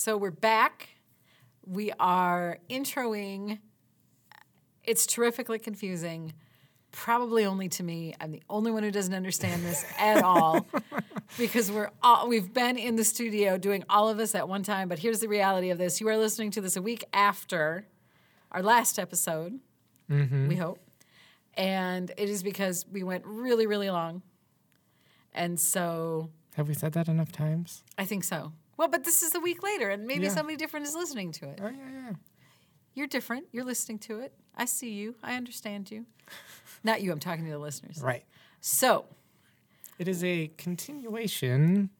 So we're back. We are introing. It's terrifically confusing. Probably only to me. I'm the only one who doesn't understand this at all because we're all, we've been in the studio doing all of this at one time. But here's the reality of this: you are listening to this a week after our last episode. Mm-hmm. We hope, and it is because we went really, really long, and so Have we said that enough times? I think so. Well, but this is a week later, and maybe Yeah. somebody different is listening to it. Oh yeah, yeah. You're different. You're listening to it. I see you. I understand you. Not you. I'm talking to the listeners. Right. So, It is a continuation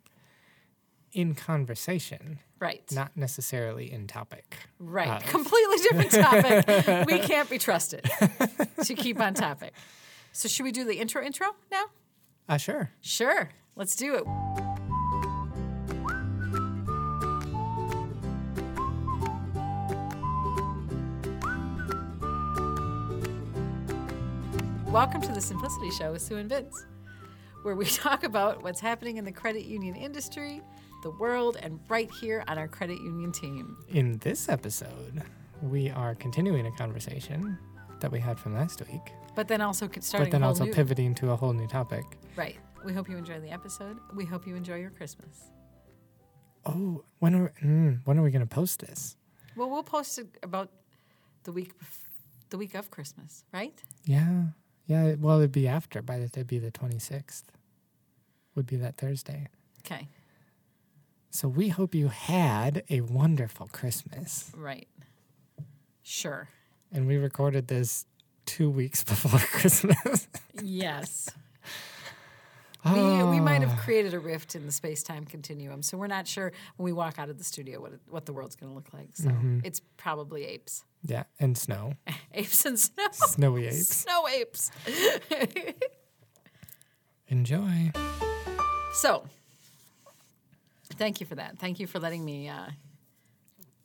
in conversation, right, not necessarily in topic. right, uh, completely different topic. we can't be trusted to keep on topic. So, should we do the intro? Intro now? Uh, sure. Sure. Let's do it. Welcome to the Simplicity Show with Sue and Vince, where we talk about what's happening in the credit union industry, the world, and right here on our credit union team. In this episode, we are continuing a conversation that we had from last week, But then also starting but then a whole also new, pivoting to a whole new topic. right. We hope you enjoy the episode. We hope you enjoy your Christmas. Oh, when are mm, when are we going to post this? Well, we'll post it about the week, the week of Christmas, right? Yeah, yeah. Well, it'd be after. By the it'd be the twenty sixth. Would be that Thursday. Okay, So we hope you had a wonderful Christmas. right. Sure. And we recorded this two weeks before Christmas. Yes. We, we might have Ah. created a rift in the space time continuum, so we're not sure when we walk out of the studio what it, what the world's going to look like. So Mm-hmm. it's probably apes, Yeah, and snow. apes and snow, Snowy apes. snow apes. Enjoy. So, thank you for that. Thank you for letting me uh,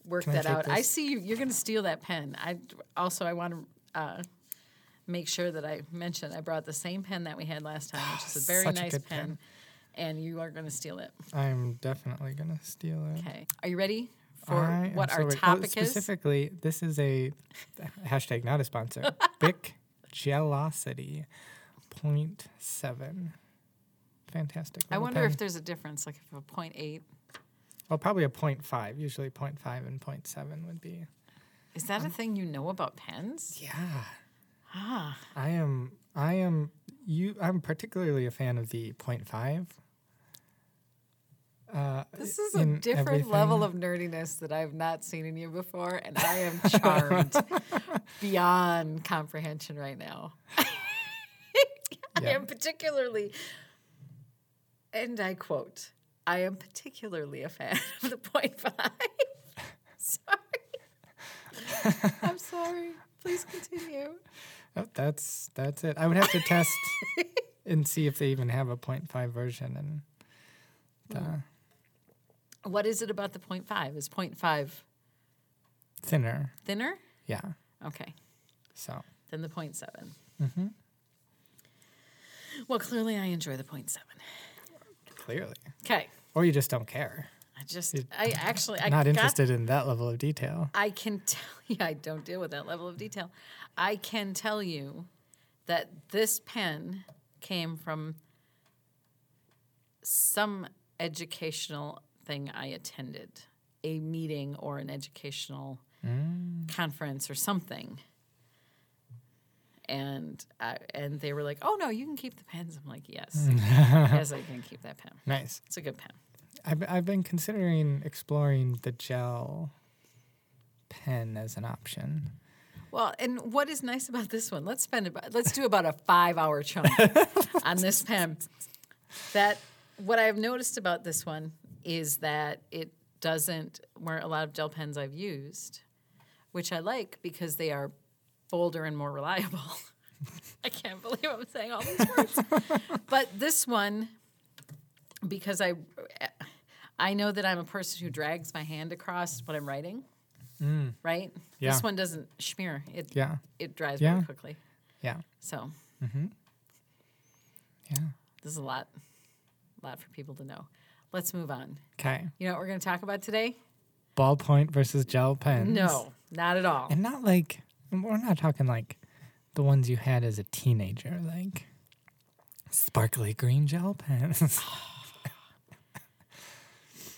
work Can that take out. I see you. You're going to steal that pen. I also I want to uh, make sure that I mention I brought the same pen that we had last time, which is a very Such nice good pen, pen. and you are going to steal it. I'm definitely going to steal it. Okay. Are you ready for I what so our. Oh, topic is? Specifically, this is a hashtag not a sponsor. Bic Gel-ocity 0.7. Fantastic. I wonder pen. if there's a difference, like if a point eight. Well, probably a 0.5. Usually 0.5 and 0.7 would be. Is that a um, thing you know about pens? Yeah. Ah, I am. I am. You. I'm particularly a fan of the 0.5. Uh, this is a different level of nerdiness that I've not seen in you before, and I am charmed beyond comprehension right now. I am particularly, and I quote, I am particularly a fan of the point five. sorry. I'm sorry. Please continue. Oh, that's that's it. I would have to test and see if they even have a 0.5 version and. The What is it about the point five? Is point five thinner, thinner? yeah. Okay. So Than the point 7 Mhm. Well, clearly I enjoy the point seven. clearly, Okay. or you just don't care. I just, You're I actually, I Not got- interested in that level of detail. I can tell you, I don't deal with that level of detail. I can tell you that this pen came from some educational thing I attended, a meeting or an educational mm. conference or something. And and they were like, "Oh no, you can keep the pens." I'm like, "Yes, yes, I can keep that pen. Nice. It's a good pen." I've I've been considering exploring the gel pen as an option. Well, and what is nice about this one? Let's spend about let's do about a five hour chunk on this pen. That what I've noticed about this one is that it doesn't where a lot of gel pens I've used, which I like because they are bolder and more reliable. I can't believe I'm saying all these words. but this one, because I I know that I'm a person who drags my hand across what I'm writing. Right? Yeah. This one doesn't smear. It Yeah. it dries Yeah. very quickly. Yeah. So Mm-hmm. Yeah. this is a lot, a lot for people to know. Let's move on. Okay. You know what we're going to talk about today? ballpoint versus gel pens. No, not at all. And not like we're not talking like the ones you had as a teenager, like sparkly green gel pens.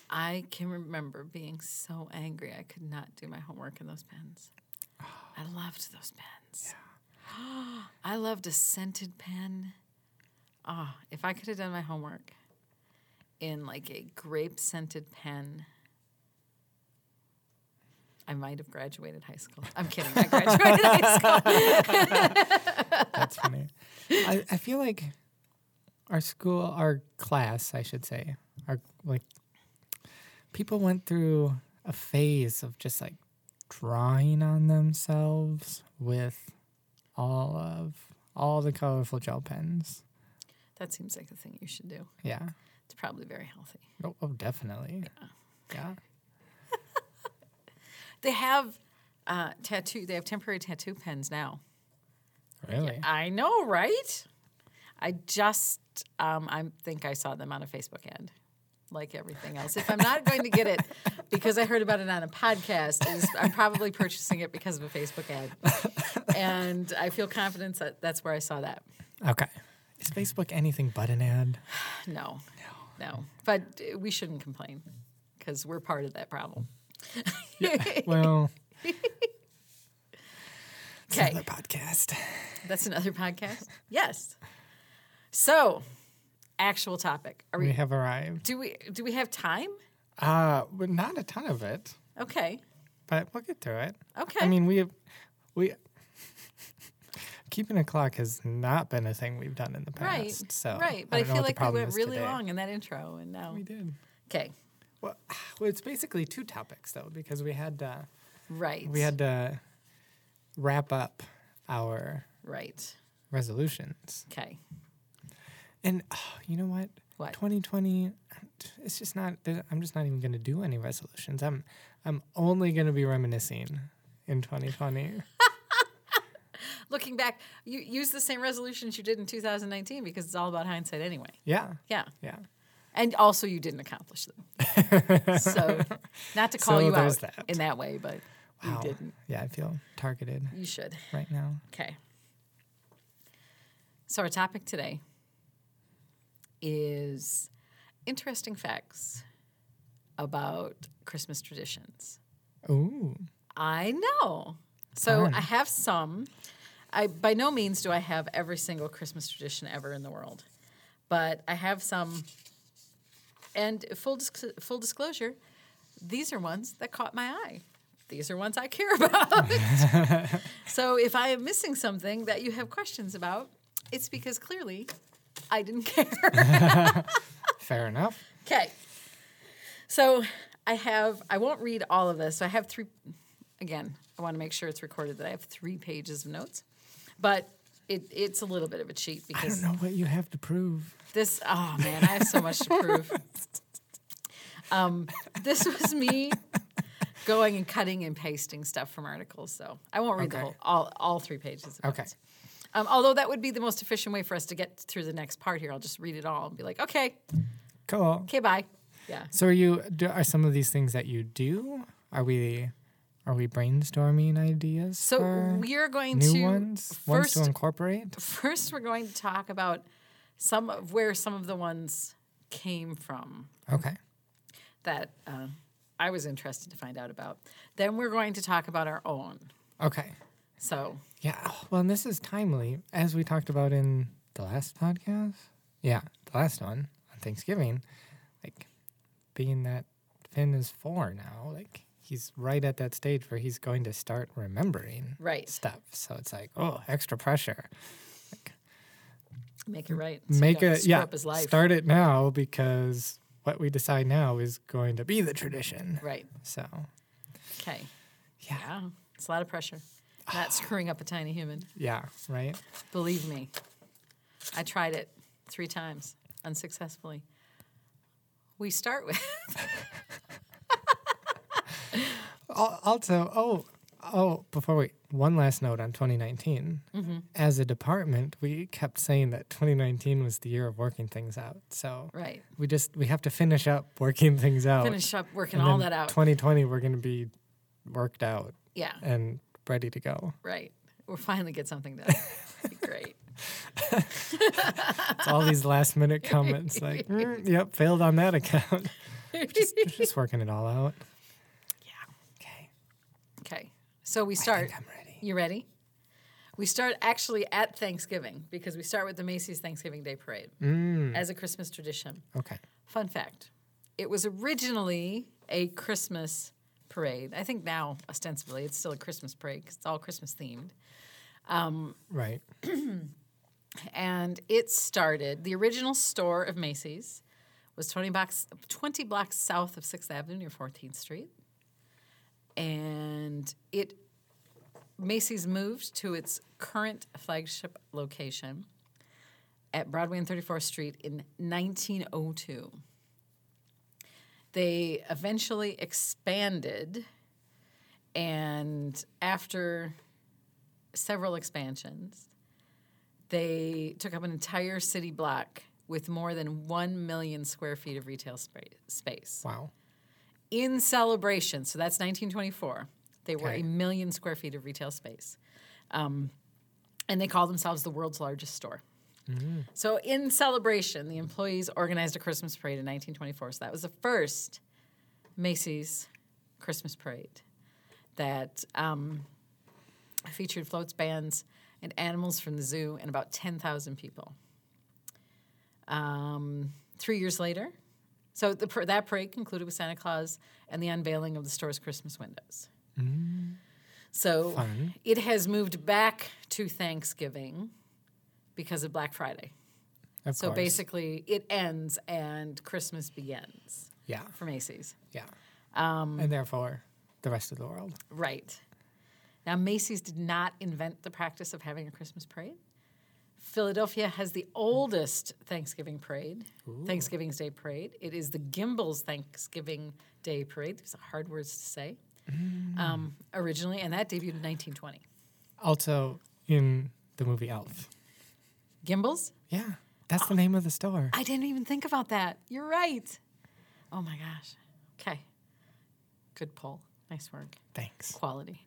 I can remember being so angry I could not do my homework in those pens. I loved those pens. Yeah. I loved a scented pen. Ah, if I could have done my homework in like a grape scented pen, I might have graduated high school. I'm kidding. I graduated high school. That's funny. I, I feel like our school, our class, I should say, our like people went through a phase of just like drawing on themselves with all of all the colorful gel pens. That seems like a thing you should do. Yeah. It's probably very healthy. Oh, oh definitely. Yeah. yeah. They have uh, tattoo. They have temporary tattoo pens now. Really? I know, right? I just, um, I think I saw them on a Facebook ad, like everything else. If I'm not going to get it because I heard about it on a podcast, is I'm probably purchasing it because of a Facebook ad, and I feel confident that that's where I saw that. Okay. Is Facebook anything but an ad? No, no, no. But we shouldn't complain because we're part of that problem. yeah. Well, Okay. another podcast. That's another podcast. Yes. So, actual topic. Are We we? have arrived. Do we? Do we have time? Uh, but not a ton of it, Okay. but we'll get through it. Okay. I mean, we have we keeping a clock has not been a thing we've done in the past. right. So right. But I, don't feel like we went really today. long in that intro, and now. We did. Okay. Well, well, it's basically two topics though, because we had uh, Right. we had to wrap up our Right. resolutions, Okay. And oh, you know what? What? 2020 it's just not i'm just not even going to do any resolutions i'm i'm only going to be reminiscing in 2020 Looking back, you use the same resolutions you did in 2019 because it's all about hindsight anyway. yeah Yeah. yeah And also, you didn't accomplish them. so, not to call So you out that. in that way, but wow you didn't. yeah i feel targeted You should. right now Okay. So, our topic today is interesting facts about Christmas traditions. ooh I know. So, Fun. I have some. I by no means do I have every single Christmas tradition ever in the world, but I have some. And full dis- full disclosure, these are ones that caught my eye. These are ones I care about. so if I am missing something that you have questions about, it's because clearly I didn't care. fair enough Okay. So I have, I won't read all of this. So I have three, again, I want to make sure it's recorded that I have three pages of notes, but it, it's a little bit of a cheat because i don't know what you have to prove this, oh man, I have so much to prove. Um, this was me going and cutting and pasting stuff from articles. So I won't read the whole, all, all three pages. Of Okay. notes. Um, although that would be the most efficient way for us to get through the next part here. I'll just read it all and be like, okay, cool okay, bye. Yeah. so are you do, are some of these things that you do are we are we brainstorming ideas So we are going new to ones ones to first. incorporate First, we're going to talk about some of where some of the ones came from okay that uh, I was interested to find out about. Then we're going to talk about our own. okay So Yeah. oh, Well, and this is timely, as we talked about in the last podcast. Yeah, the last one on Thanksgiving. Like, being that Finn is four now, like, he's right at that stage where he's going to start remembering right, stuff. So it's like, oh, extra pressure. make it right. So Make it, yeah, his life. start it now because what we decide now is going to be the tradition. Right. So, Okay. yeah, Yeah. It's a lot of pressure. Not screwing up a tiny human. yeah, right? Believe me. I tried it three times unsuccessfully. We start with Al- Also, oh, Oh, before we, one last note on 2019. Mm-hmm. As a department, we kept saying that 2019 was the year of working things out. So Right. we just we have to finish up working things out. Finish up working all that out. 2020, we're going to be worked out yeah. and ready to go. Right. We'll finally get something done. Great. It's all these last minute comments like, "Mm, yep, failed on that account. just, we're just working it all out. Yeah. Okay. Okay. So we I start. think I'm ready. You ready? We start actually at Thanksgiving because we start with the Macy's Thanksgiving Day Parade Mm, as a Christmas tradition. okay. Fun fact it was originally a Christmas parade. I think now, ostensibly, it's still a Christmas parade 'cause it's all Christmas themed. Um, right. And it started, the original store of Macy's was 20 blocks, 20 blocks south of 6th Avenue near 14th Street. And it, Macy's moved to its current flagship location at Broadway and 34th Street in 1902. They eventually expanded, and after several expansions, they took up an entire city block with more than 1 million square feet of retail spa- space. Wow. In celebration, so that's 1924, they were a million square feet of retail space. Um, and they called themselves the world's largest store. So, in celebration, the employees organized a Christmas parade in 1924. So, that was the first Macy's Christmas parade that um, featured floats, bands, and animals from the zoo and about 10,000 people. Um, three years later, so the, that parade concluded with Santa Claus and the unveiling of the store's Christmas windows. So Fun. it has moved back to Thanksgiving because of Black Friday. Of So course. basically, it ends and Christmas begins Yeah. for Macy's. Yeah. Um, and therefore, the rest of the world. Right. Now, Macy's did not invent the practice of having a Christmas parade. Philadelphia has the oldest Thanksgiving parade, Thanksgiving's Day parade. It is the Gimbels Thanksgiving Day parade. These are hard words to say. Um, originally, and that debuted in 1920. Also, in the movie Elf. Gimbels? Yeah. That's the name of the store. I didn't even think about that. You're right. Oh my gosh. Okay. Good pull. Nice work. Thanks. Quality.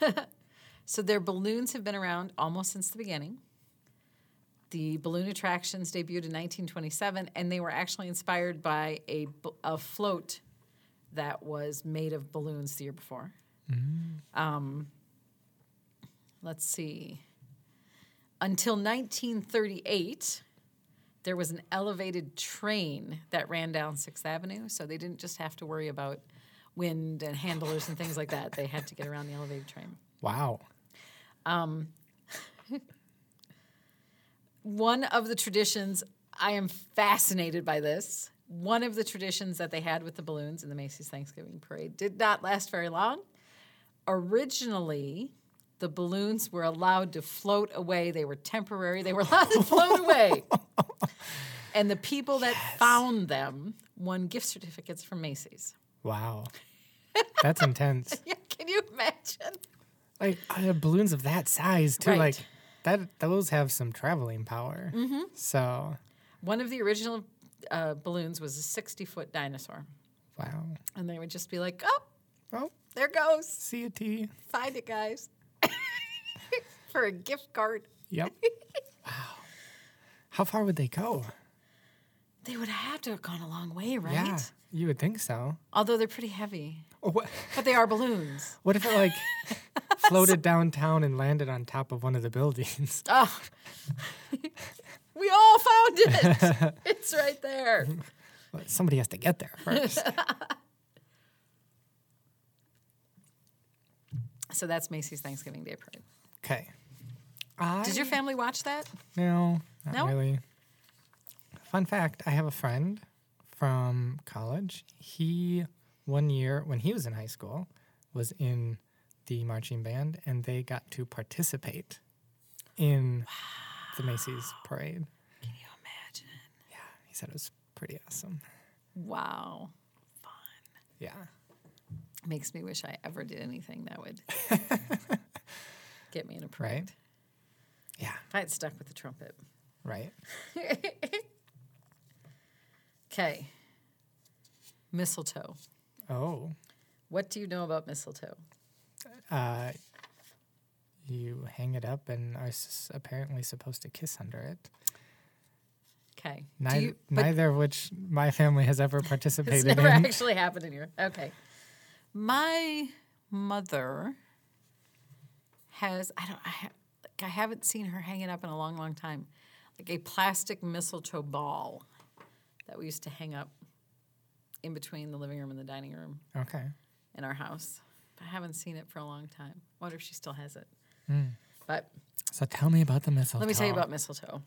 Yeah. so their balloons have been around almost since the beginning. The balloon attractions debuted in 1927, and they were actually inspired by a, a float that was made of balloons the year before. Um, let's see. Until 1938, there was an elevated train that ran down Sixth Avenue, so they didn't just have to worry about wind and handlers and things like that. They had to get around the elevated train. Wow. Um, one of the traditions, I am fascinated by this. One of the traditions that they had with the balloons in the Macy's Thanksgiving Parade did not last very long. Originally, the balloons were allowed to float away. They were temporary, they were allowed to float away. And the people that found them won gift certificates from Macy's. Wow. That's intense. Yeah, can you imagine? Like I have balloons of that size too. Right. Like that those have some traveling power. Mm-hmm. So One of the original uh, balloons was a 60 foot dinosaur. wow. And they would just be like, oh, Oh, there goes. see a T. Find it, guys. For a gift card. Yep. wow. How far would they go? They would have to have gone a long way, right? Yeah. You would think so. Although they're pretty heavy. Or what But they are balloons. what if it like floated downtown and landed on top of one of the buildings? Oh. we all found it. it's right there. Well, Somebody has to get there first. So that's Macy's Thanksgiving Day Parade. Okay. I, Did your family watch that? No, not No? really. Fun fact I have a friend from college. He, one year when he was in high school, was in the marching band and they got to participate in the Macy's parade. Can you imagine? Yeah, he said it was pretty awesome. Wow. Fun. Yeah. Makes me wish I ever did anything that would get me in a parade. Right. Yeah. If I had stuck with the trumpet. Right. Okay. Mistletoe. Oh. What do you know about mistletoe? Uh, you hang it up and are s- apparently supposed to kiss under it. Okay. Neither, you, neither of which my family has ever participated it's never in. actually happened in your. Okay. My mother has. I don't. I, I haven't seen her hang it up in a long, long time. Like a plastic mistletoe ball that we used to hang up in between the living room and the dining room Okay. in our house. But I haven't seen it for a long time. wonder if she still has it. Hmm. But So tell me about the mistletoe. let me tell you about mistletoe.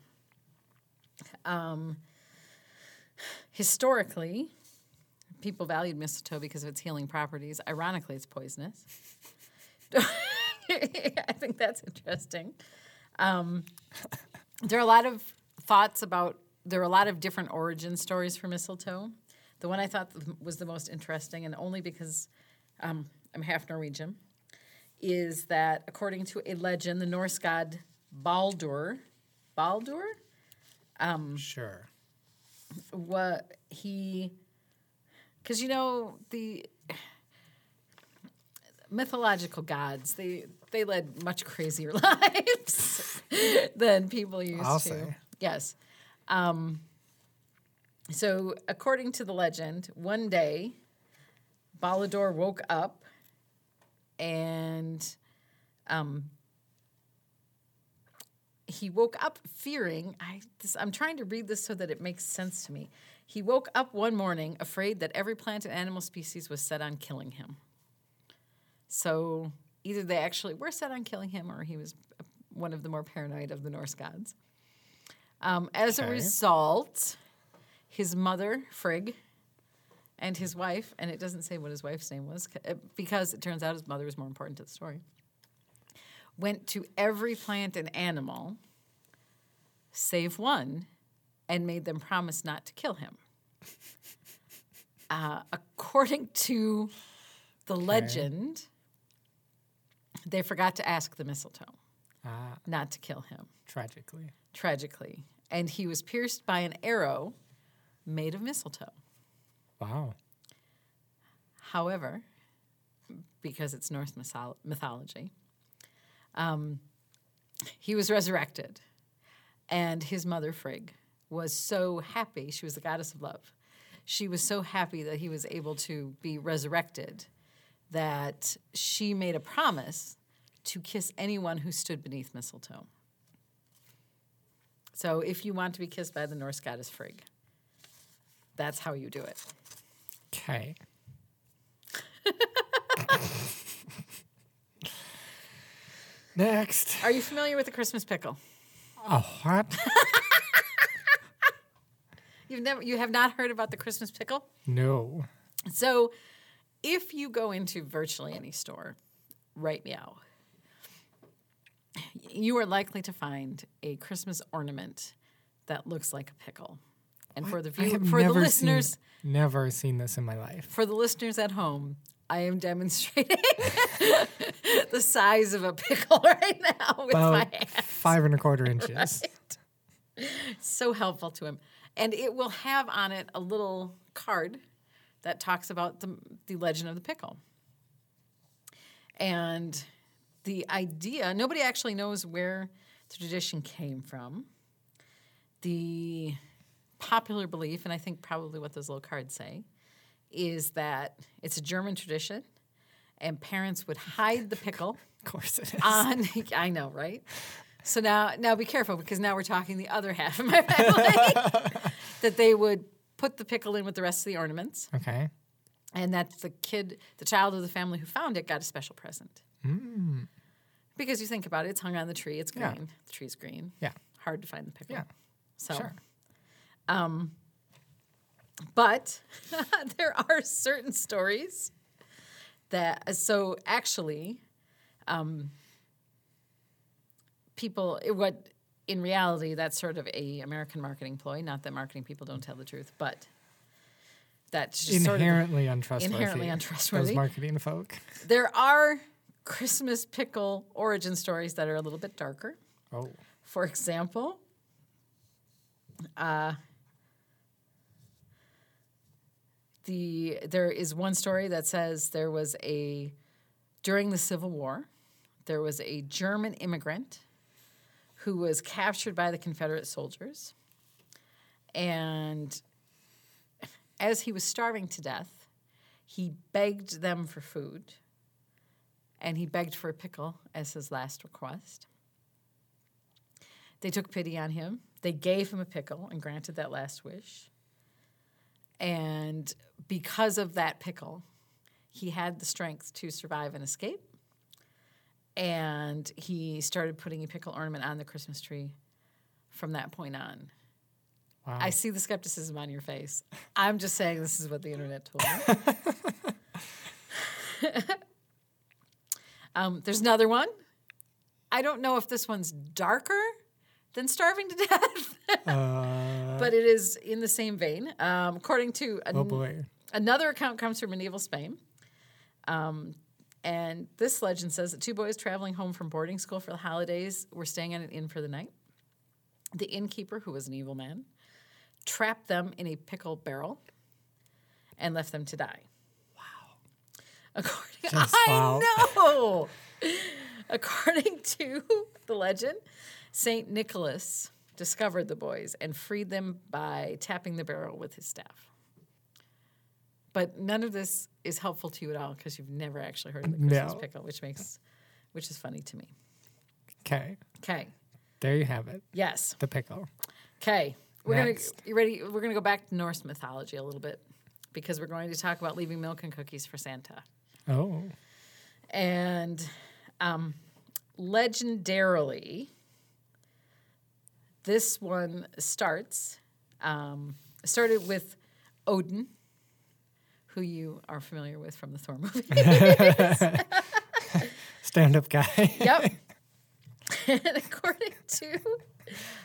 Um, historically, people valued mistletoe because of its healing properties. Ironically, it's poisonous. I think that's interesting. Um, there are a lot of thoughts about. There are a lot of different origin stories for mistletoe. The one I thought was the most interesting, and only because um, I'm half Norwegian, is that according to a legend, the Norse god Baldur, Baldur, Sure. what he, because you know the mythological gods, they they led much crazier lives than people used I'll to. say. Yes. Um, so, according to the legend, one day, Balador woke up and um, he woke up fearing. I, this, I'm trying to read this so that it makes sense to me. He woke up one morning afraid that every plant and animal species was set on killing him. So either they actually were set on killing him or he was one of the more paranoid of the Norse gods. Um, as a result, his mother, Frigg, and his wife, and it doesn't say what his wife's name was uh, because it turns out his mother was more important to the story, went to every plant and animal save one and made them promise not to kill him. Uh, according to the legend, they forgot to ask the mistletoe Ah, not to kill him, tragically. tragically. And he was pierced by an arrow made of mistletoe. Wow. However, because it's Norse mythol- mythology, um, he was resurrected. And his mother, Frigg, was so happy. She was the goddess of love. She was so happy that he was able to be resurrected that she made a promise to kiss anyone who stood beneath mistletoe. So if you want to be kissed by the Norse goddess Frigg, that's how you do it. Okay. Next. Are you familiar with the Christmas pickle? Oh, what? You've never you have not heard about the Christmas pickle? No. So, if you go into virtually any store right now, you are likely to find a Christmas ornament that looks like a pickle. And for the view, for the listeners, seen, never seen this in my life. for the listeners at home, I am demonstrating the size of a pickle right now with my About hand. five and a quarter inches. so helpful to him. And it will have on it a little card that talks about the, the legend of the pickle. And the idea, nobody actually knows where the tradition came from. The popular belief, and I think probably what those little cards say, is that it's a German tradition and parents would hide the pickle Of course it is. on I know, right? So now now be careful because now we're talking the other half of my family that they would put the pickle in with the rest of the ornaments okay. and that the kid the child of the family who found it got a special present. Because you think about it, it's hung on the tree, it's green. Yeah. The tree's green. Yeah. Hard to find the pickle. Yeah. So Sure. But there are certain stories that so actually um, people it- what in reality that's sort of a American marketing ploy. Not that marketing people don't tell the truth, but that's just sort of Inherently untrustworthy. Inherently untrustworthy. Those marketing folk. there are Christmas pickle origin stories that are a little bit darker. Oh. For example, uh, the there is one story that says there was a during the Civil War, there was a German immigrant who was captured by the Confederate soldiers, and as he was starving to death, he begged them for food, and he begged for a pickle as his last request. They took pity on him. They gave him a pickle and granted that last wish. And because of that pickle, he had the strength to survive and escape. And he started putting a pickle ornament on the Christmas tree from that point on. Wow. I see the skepticism on your face. I'm just saying this is what the internet told me. um, there's another one. I don't know if this one's darker than starving to death, uh, but it is in the same vein. Um, according to an- oh another account comes from medieval Spain. Um, and this legend says that two boys traveling home from boarding school for the holidays were staying at an inn for the night. The innkeeper, who was an evil man, trapped them in a pickle barrel and left them to die. Wow. According, Just I wow. know. According to the legend, Saint Nicholas discovered the boys and freed them by tapping the barrel with his staff. But none of this is helpful to you at all because you've never actually heard of the Christmas No. pickle, which makes which is funny to me. Okay. Okay. There you have it. Yes. The pickle. Okay. We're Next. gonna you ready? We're gonna go back to Norse mythology a little bit because we're going to talk about leaving milk and cookies for Santa. Oh. And um, legendarily, this one starts um, started with Odin, who you are familiar with from the Thor movie. Stand up guy. yep. and according to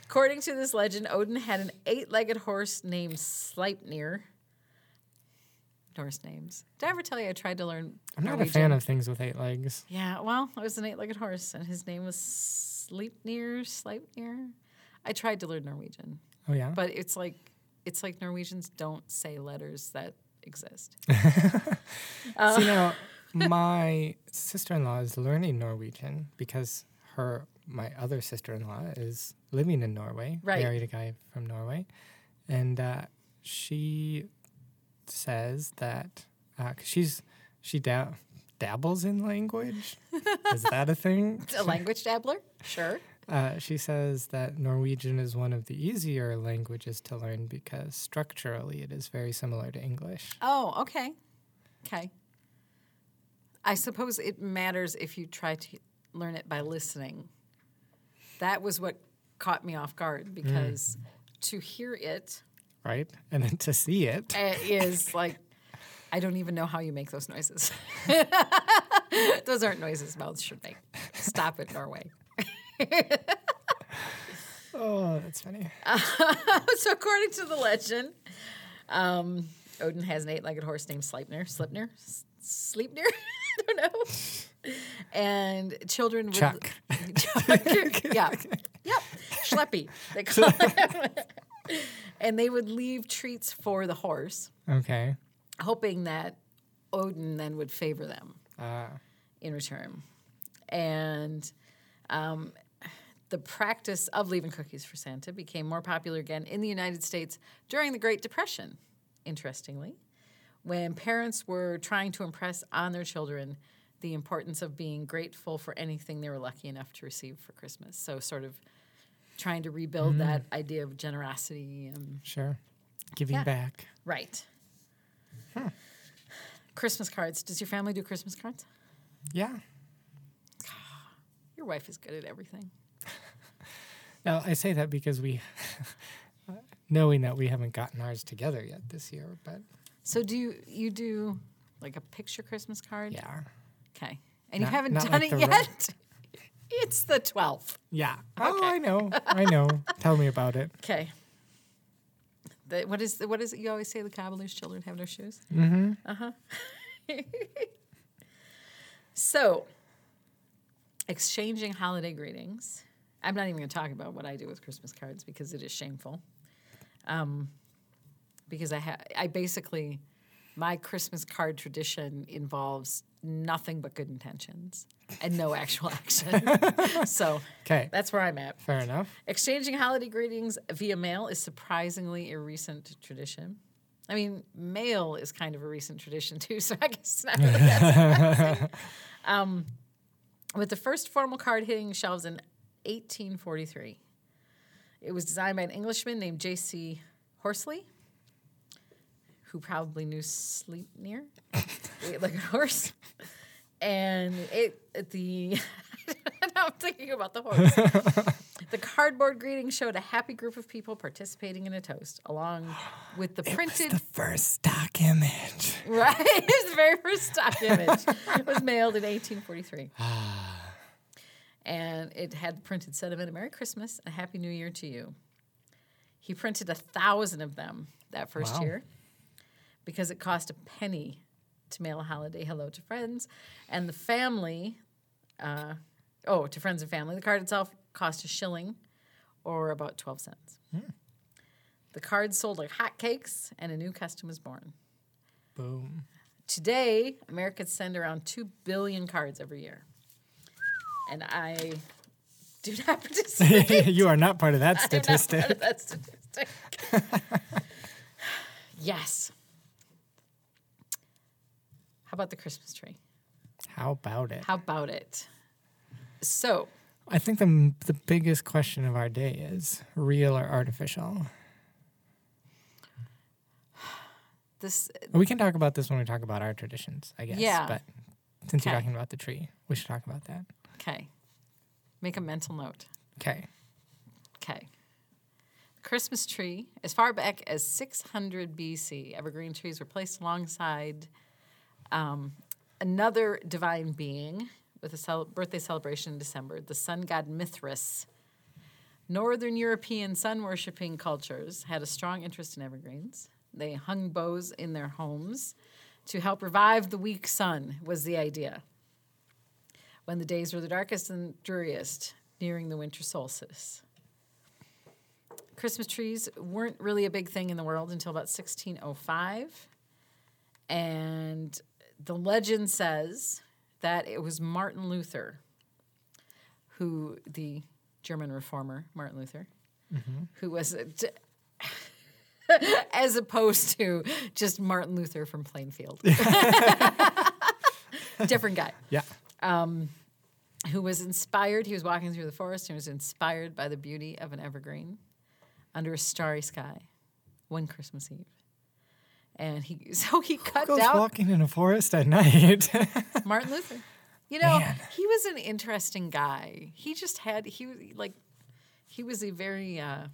according to this legend, Odin had an eight-legged horse named Sleipnir. Norse names. Did I ever tell you I tried to learn? I'm not a fan of things with eight legs. Yeah, well, it was an eight-legged horse, and his name was Sleipnir. Sleipnir. I tried to learn Norwegian, Oh yeah. but it's like it's like Norwegians don't say letters that exist. So, you know, my sister-in-law is learning Norwegian because her my other sister-in-law is living in Norway. Right. Married a guy from Norway, and uh, she says that uh she's she dab- dabbles in language. is that a thing? a language dabbler, sure. Uh, she says that Norwegian is one of the easier languages to learn because structurally it is very similar to English. Oh, okay. Okay. I suppose it matters if you try to learn it by listening. That was what caught me off guard because to hear it right? And then to see it, uh, is like, I don't even know how you make those noises. those aren't noises mouths should make. Stop it, Norway. oh, that's funny. so according to the legend, um, Odin has an eight-legged horse named Sleipnir. Sleipnir? S- Sleipnir? I don't know. And children would Chuck. Chuck, yeah. Yep. Schleppy. They call him. and they would leave treats for the horse, Okay. hoping that Odin then would favor them Uh, in return. And um, the practice of leaving cookies for Santa became more popular again in the United States during the Great Depression, interestingly, when parents were trying to impress on their children the importance of being grateful for anything they were lucky enough to receive for Christmas. So, sort of trying to rebuild mm. that idea of generosity. And, sure. Giving Yeah. back. right. Christmas cards. Does your family do Christmas cards? Yeah. Your wife is good at everything. Now, I say that because we, knowing that we haven't gotten ours together yet this year, but So do you you do like a picture Christmas card? yeah. Okay. And you haven't done like it re- yet? it's the 12th. Yeah. Oh, I know. I know. Tell me about it. Okay. The, what is the, what is it you always say? The cobbler's children have no shoes. Mm-hmm. Uh huh. so, exchanging holiday greetings. I'm not even going to talk about what I do with Christmas cards because it is shameful. Um, because I ha- I basically my Christmas card tradition involves nothing but good intentions and no actual action. so Okay. that's where I'm at. Fair enough. Exchanging holiday greetings via mail is surprisingly a recent tradition. I mean, mail is kind of a recent tradition too, so I guess it's not really. Um, with the first formal card hitting shelves in 1843. It was designed by an Englishman named J.C. Horsley, who probably knew Sleipnir, like a horse. And it, it the now I'm thinking about the horse. the cardboard greeting showed a happy group of people participating in a toast, along with the printed It was the first stock image. Right. His very first stock image it was mailed in 1843. and it had the printed sentiment, Merry Christmas, a Happy New Year to you. He printed a thousand of them that first Wow. year because it cost a penny to mail a holiday hello to friends. And the family, uh, oh, to friends and family. The card itself cost a shilling or about 12 cents. The cards sold like hotcakes, and a new custom was born. Boom. Today, Americans send around 2 billion cards every year. And I do not participate. you are not part of that I'm not part statistic. of that statistic. yes. How about the Christmas tree? How about it? How about it? So, I think the the biggest question of our day is real or artificial. this We can talk about this when we talk about our traditions, I guess. Yeah. But since you're talking about the tree, we should talk about that. Okay. Make a mental note. Okay. Okay. Christmas tree, as far back as 600 BC, evergreen trees were placed alongside um, another divine being with a cel- birthday celebration in December, the sun god Mithras. Northern European sun worshipping cultures had a strong interest in evergreens. They hung boughs in their homes to help revive the weak sun, was the idea. When the days were the darkest and dreariest, nearing the winter solstice. Christmas trees weren't really a big thing in the world until about 1605. And the legend says that it was Martin Luther, who, the German reformer, Martin Luther, mm-hmm. who was, as opposed to just Martin Luther from Plainfield. Different guy Yeah. Who was inspired. He was walking through the forest and was inspired by the beauty of an evergreen under a starry sky one Christmas Eve. And he so he cut Who Goes down walking in a forest at night. Martin Luther. You know, Man. he was an interesting guy. He just had he was like he was a very uh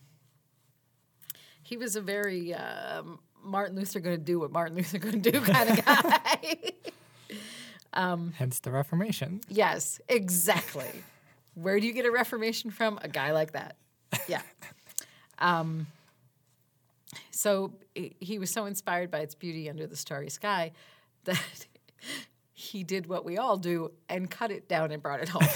he was a very uh, Martin Luther going to do what Martin Luther going to do kind of guy. Hence the Reformation. Yes, exactly. Where do you get a reformation from? A guy like that. Yeah. Um, so he- he was so inspired by its beauty under the starry sky that he did what we all do and cut it down and brought it home.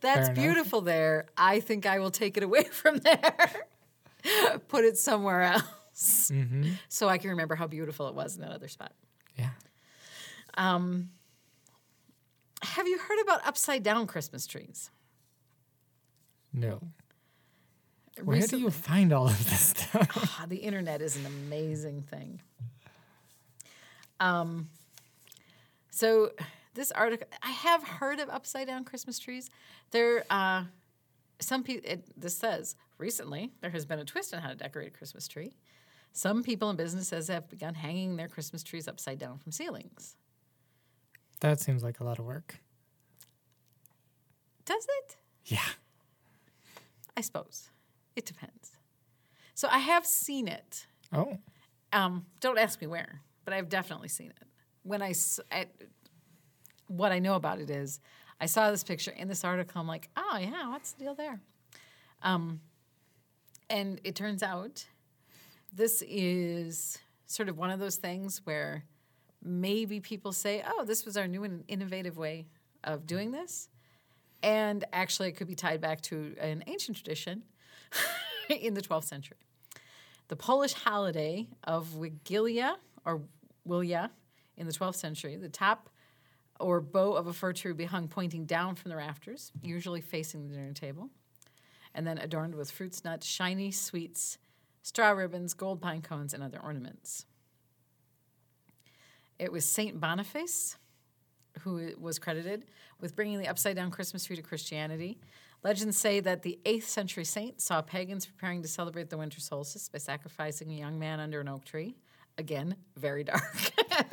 That's beautiful there. I think I will take it away from there, put it somewhere else, so I can remember how beautiful it was in that other spot. Yeah. Have you heard about upside down Christmas trees? No. Where Recently- do you find all of this stuff? Ah, the internet is an amazing thing. Um, so this article, I have heard of upside down Christmas trees. There, uh, some people. This says recently there has been a twist on how to decorate a Christmas tree. Some people and businesses have begun hanging their Christmas trees upside down from ceilings. that seems like a lot of work. Does it? Yeah. I suppose it depends. So I have seen it. Oh. Um, don't ask me where, but I've definitely seen it. When I, I- what I know about it is, I saw this picture in this article. I'm like, oh yeah, what's the deal there? Um, and it turns out this is sort of one of those things where maybe people say, oh, this was our new and innovative way of doing this. And actually, it could be tied back to an ancient tradition in the 12th century. The Polish holiday of Wigilia or Wilia in the 12th century, the top or bough of a fir tree would be hung pointing down from the rafters, usually facing the dinner table, and then adorned with fruits, nuts, shiny sweets, straw ribbons, gold pine cones, and other ornaments. It was Saint Boniface who was credited with bringing the upside down Christmas tree to Christianity. Legends say that the 8th century saint saw pagans preparing to celebrate the winter solstice by sacrificing a young man under an oak tree. Again, very dark.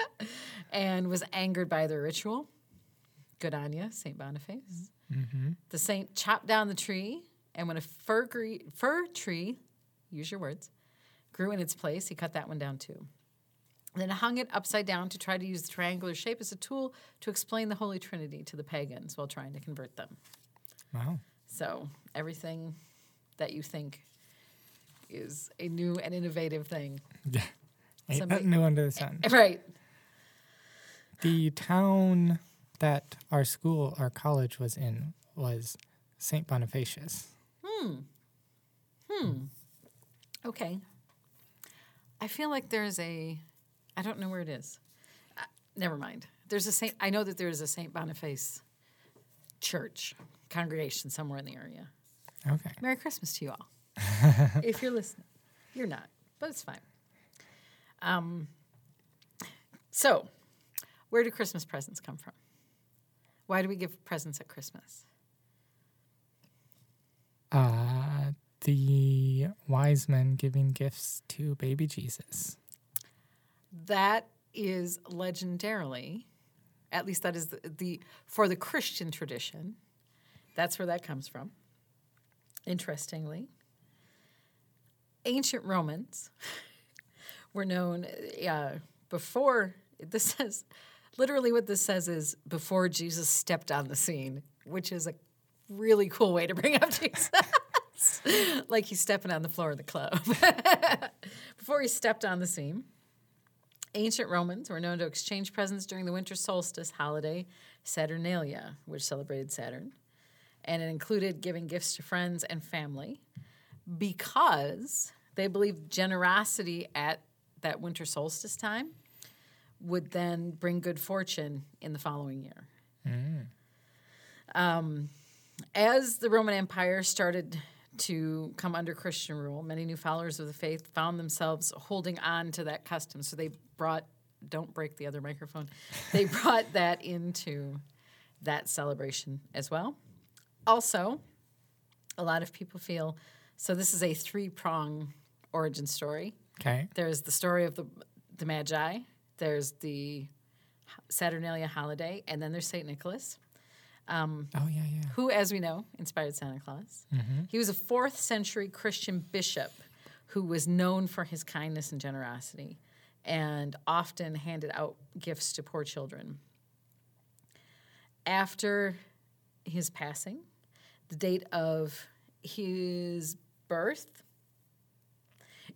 and was angered by the ritual. Good on you, St. Boniface. Mm-hmm. The saint chopped down the tree, and when a fir, fir tree, use your words, grew in its place, he cut that one down too. Then hung it upside down to try to use the triangular shape as a tool to explain the Holy Trinity to the pagans while trying to convert them. Wow. So everything that you think is a new and innovative thing. Yeah. Ain't Somebody- nothing new under the sun. Right. The town that our school, our college was in was St. Bonifacius. Hmm. Hmm. Okay. I feel like there's a, I don't know where it is. Uh, never mind. There's a Saint. I know that there is a Saint Boniface church congregation somewhere in the area. Okay. Merry Christmas to you all. if you're listening, you're not, but it's fine. Um. So, where do Christmas presents come from? Why do we give presents at Christmas? Uh, the wise men giving gifts to baby Jesus. That is legendarily, at least that is the, the for the Christian tradition. That's where that comes from. Interestingly, ancient Romans were known uh, before. This says literally what this says is before Jesus stepped on the scene, which is a really cool way to bring up Jesus. like he's stepping on the floor of the club. before he stepped on the scene, Ancient Romans were known to exchange presents during the winter solstice holiday, Saturnalia, which celebrated Saturn. And it included giving gifts to friends and family because they believed generosity at that winter solstice time would then bring good fortune in the following year. Um, as the Roman Empire started to come under Christian rule, many new followers of the faith found themselves holding on to that custom. So they brought, don't break the other microphone, they brought that into that celebration as well. Also, a lot of people feel so this is a three prong origin story. Okay. There's the story of the the Magi. There's the Saturnalia holiday, and then there's Saint Nicholas, Um, oh yeah, yeah. who, as we know, inspired Santa Claus. Mm-hmm. He was a fourth century Christian bishop who was known for his kindness and generosity, and often handed out gifts to poor children. After his passing, the date of his birth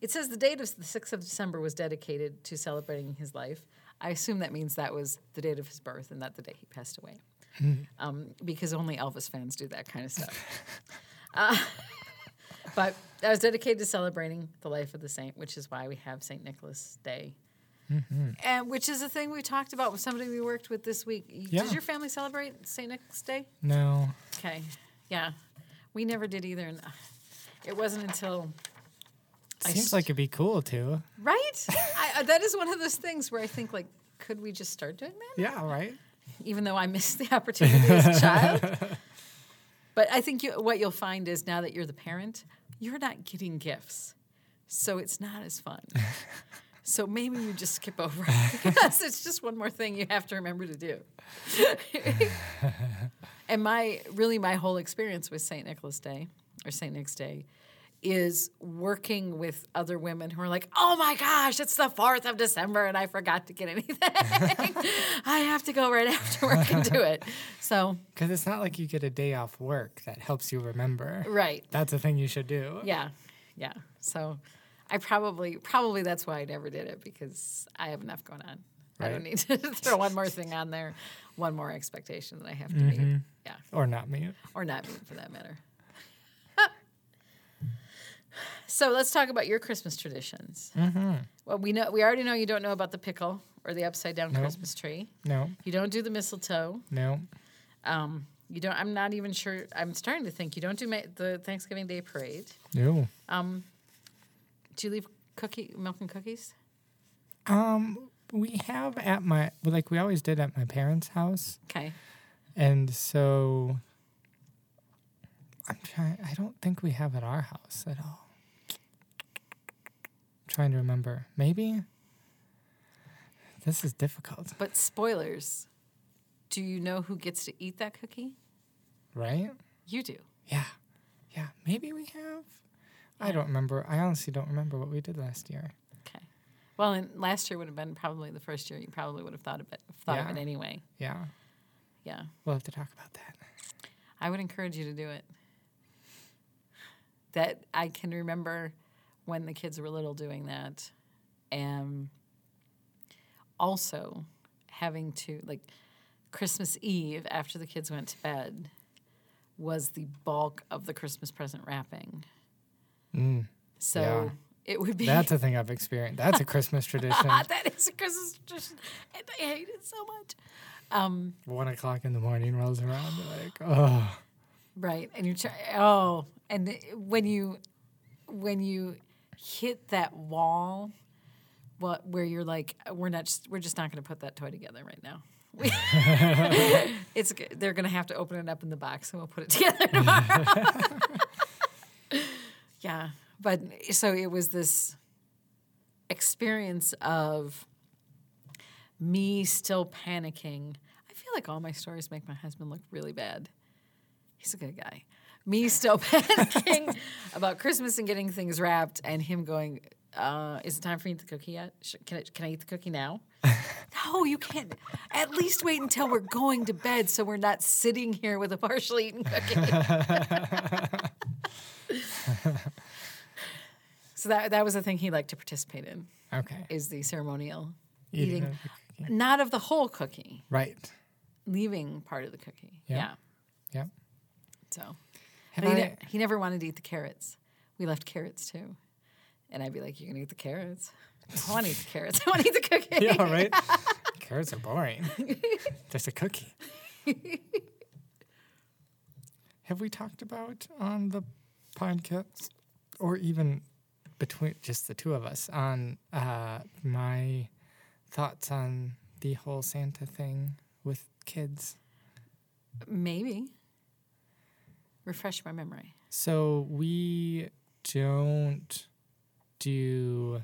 it says the date of the 6th of December was dedicated to celebrating his life. I assume that means that was the date of his birth and not the day he passed away. Um, because only Elvis fans do that kind of stuff. uh, but I was dedicated to celebrating the life of the saint, which is why we have St. Nicholas Day. And which is a thing we talked about with somebody we worked with this week. Yeah. Does your family celebrate St. Nicholas Day? No. Okay. Yeah. We never did either. And uh, it wasn't until I Seems s- like it'd be cool too. Right? I, I- that is one of those things where I think, like, could we just start doing that? Yeah, right. Even though I missed the opportunity as a child. But I think you, what you'll find is now that you're the parent, you're not getting gifts. So it's not as fun. So maybe you just skip over it because it's just one more thing you have to remember to do. and my really my whole experience with St. Nicholas Day or St. Nick's Day is working with other women who are like, "Oh my gosh, it's the 4th of December and I forgot to get anything. I have to go right after work and do it." So, Because it's not like you get a day off work that helps you remember. right. That's a thing you should do. Yeah. yeah. So I probably probably that's why I never did it because I have enough going on. I don't need to throw one more thing on there, one more expectation that I have to Mm-hmm. meet. Yeah, Or not me. or not meet for that matter. So let's talk about your Christmas traditions. Mm-hmm. Well, we know we already know you don't know about the pickle or the upside down Nope. Christmas tree. No, You don't do the mistletoe. no. Um, you don't. I'm not even sure. I'm starting to think you don't do ma- the Thanksgiving Day parade. No. Um, do you leave cookie milk and cookies? Um, we have at my like we always did at my parents' house, Okay. and so I'm trying. I don't think we have at our house at all. Trying to remember. Maybe. This is difficult, But spoilers. Do you know who gets to eat that cookie? right? You do. Yeah, yeah. Maybe we have. I don't remember. I honestly don't remember what we did last year. Okay. Well, and last year would have been probably the first year you probably would have thought of it, thought of it anyway. Yeah, Yeah. we'll have to talk about that. I would encourage you to do it. That I can remember when the kids were little doing that. And also having to, like, Christmas Eve after the kids went to bed was the bulk of the Christmas present wrapping. Mm, So Yeah. it would be. that's a thing I've experienced. That's a Christmas tradition. that is a Christmas tradition. And I hate it so much. Um, One o'clock in the morning rolls around. You're like, oh. Right, and you're, try. Oh, and when you when you hit that wall, what where you're like, we're not, just, we're just not going to put that toy together right now. It's they're going to have to open it up in the box, and we'll put it together tomorrow. yeah, but so it was this experience of me still panicking. I feel like all my stories make my husband look really bad. He's a good guy. Me still panicking about Christmas and getting things wrapped, and him going, uh, "Is it time for me to eat the cookie yet? Sh- Can I, can I eat the cookie now?" no, you can't. At least wait until we're going to bed, so we're not sitting here with a partially eaten cookie. so that that was the thing he liked to participate in Okay. is the ceremonial Eating eating, of the not of the whole cookie, Right. leaving part of the cookie. Yeah. Yeah. Yep. So Have But he, I, ne- he never wanted to eat the carrots. We left carrots too. And I'd be like, You're going to eat the carrots? I want to eat the carrots. I want to eat the cookie. yeah, right? Carrots are boring. Just a cookie. Have we talked about on the podcast or even between just the two of us on uh, my thoughts on the whole Santa thing with kids? Maybe. Refresh my memory. So we don't do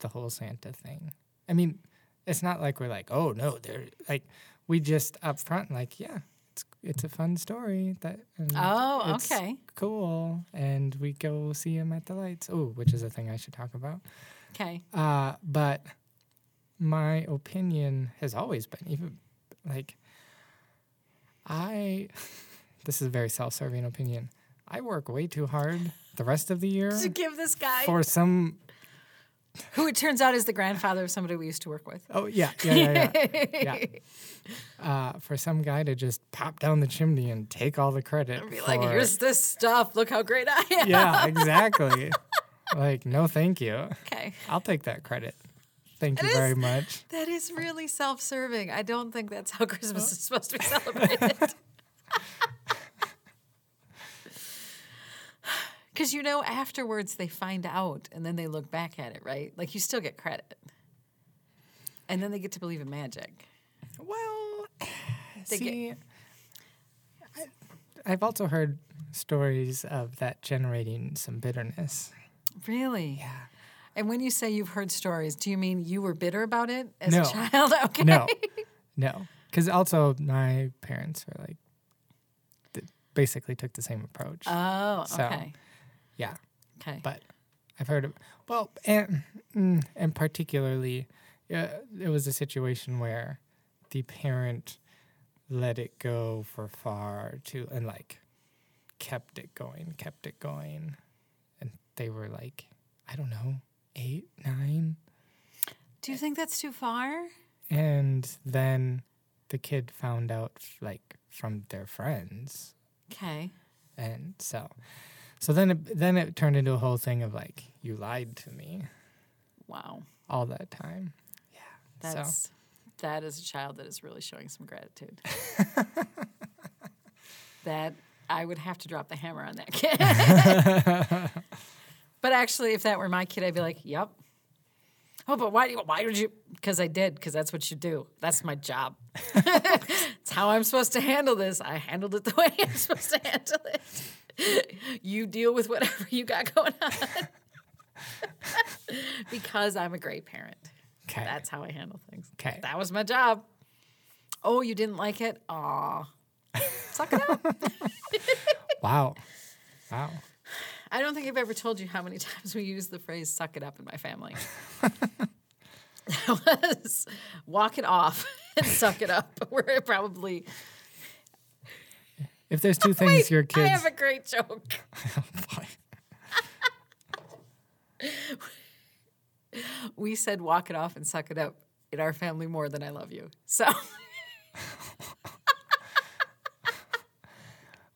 the whole Santa thing. I mean, it's not like we're like, oh no, they're like we just up front like, yeah, it's it's a fun story that and Oh, okay. cool, and we go see him at the lights. Oh, which is a thing I should talk about. Okay. Uh, but my opinion has always been even like I. This is a very self-serving opinion. I work way too hard the rest of the year To give this guy, for some. who it turns out is the grandfather of somebody we used to work with. Oh yeah, yeah, yeah, yeah. yeah. Uh, for some guy to just pop down the chimney and take all the credit. Be like, Here's this stuff. Look how great I am. yeah, exactly. like, no, thank you. Okay. I'll take that credit. Thank you It very much. That is really self serving. I don't think that's how Christmas is supposed to be celebrated. Because you know, afterwards they find out and then they look back at it, right? Like you still get credit. And then they get to believe in magic. Well, They get- see, I, I've also heard stories of that generating some bitterness. Really? Yeah. And when you say you've heard stories, do you mean you were bitter about it as No. a child? Okay. No, no, because also my parents are like, basically took the same approach. Oh, So- okay. Yeah, Okay. but I've heard of well, and mm, and particularly, uh, it was a situation where the parent let it go for far too and like kept it going, kept it going, and they were like, I don't know, eight, nine. Do you think that's too far? And then the kid found out like from their friends. Okay. And so so then it then it turned into a whole thing of like, you lied to me Wow. all that time. Yeah. so That's that is a child that is really showing some gratitude. that I would have to drop the hammer on that kid. but actually, if that were my kid, I'd be like, "Yep." Oh, but why? Why would you? Because I did. Because that's what you do. That's my job. it's how I'm supposed to handle this. I handled it the way I'm supposed to handle it. You deal with whatever you got going on. because I'm a great parent. Okay. That's how I handle things. 'Kay. That was my job. Oh, you didn't like it? Aw. Suck it up. wow. Wow. I don't think I've ever told you how many times we use the phrase suck it up in my family. that was walk it off and suck it up. We're probably If there's two things Wait, your I kids have a great joke. We said walk it off and suck it up in our family more than I love you. So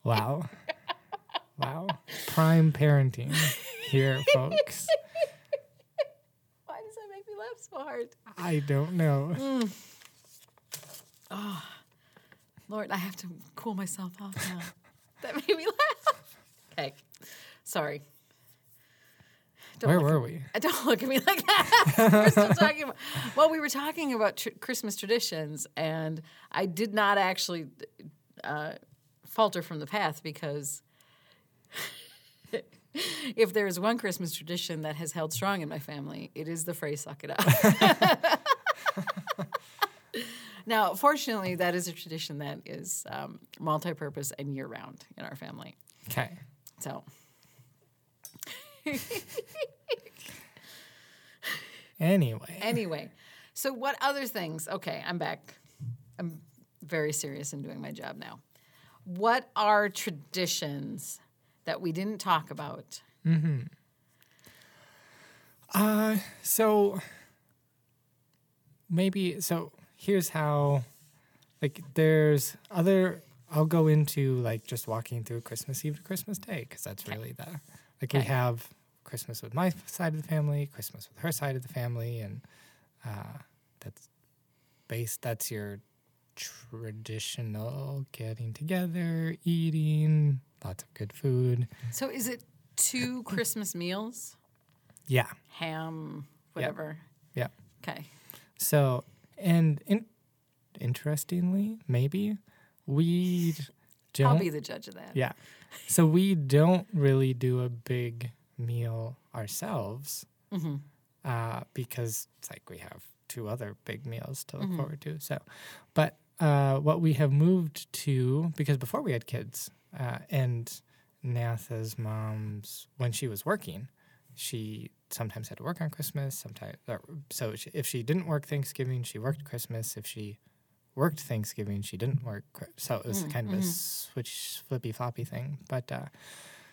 Wow. Wow. Prime parenting here, folks. why does that make me laugh so hard? I don't know. Mm. Lord, I have to cool myself off now. that made me laugh. Okay. Sorry. Don't Where were at- we? Don't look at me like that. we're still talking about. Well, we were talking about tr- Christmas traditions, and I did not actually uh, falter from the path because if there is one Christmas tradition that has held strong in my family, it is the phrase "suck it up." Now, fortunately, that is a tradition that is um, multi-purpose and year-round in our family. Okay. So, Anyway. anyway, so what other things? Okay, I'm back. I'm very serious in doing my job now. What are traditions that we didn't talk about? Uh, so maybe so here's how like there's other I'll go into like just walking through Christmas Eve to Christmas Day because that's really the like we have Christmas with my side of the family, Christmas with her side of the family, and uh, that's based. That's your traditional getting together, eating, lots of good food. So, is it two Christmas meals? Yeah, Ham, whatever. yeah. Okay. So, and in, interestingly, maybe we don't. I'll be the judge of that. yeah. So we don't really do a big meal ourselves Mm-hmm. uh, because it's like we have two other big meals to look Mhm. forward to. So, but uh, what we have moved to because before we had kids uh, and Natha's mom's when she was working, she sometimes had to work on Christmas. Sometimes, so if she didn't work Thanksgiving, she worked Christmas. If she worked Thanksgiving, she didn't work. So it was Mm, kind of a mhm. switch, flippy floppy thing. But uh,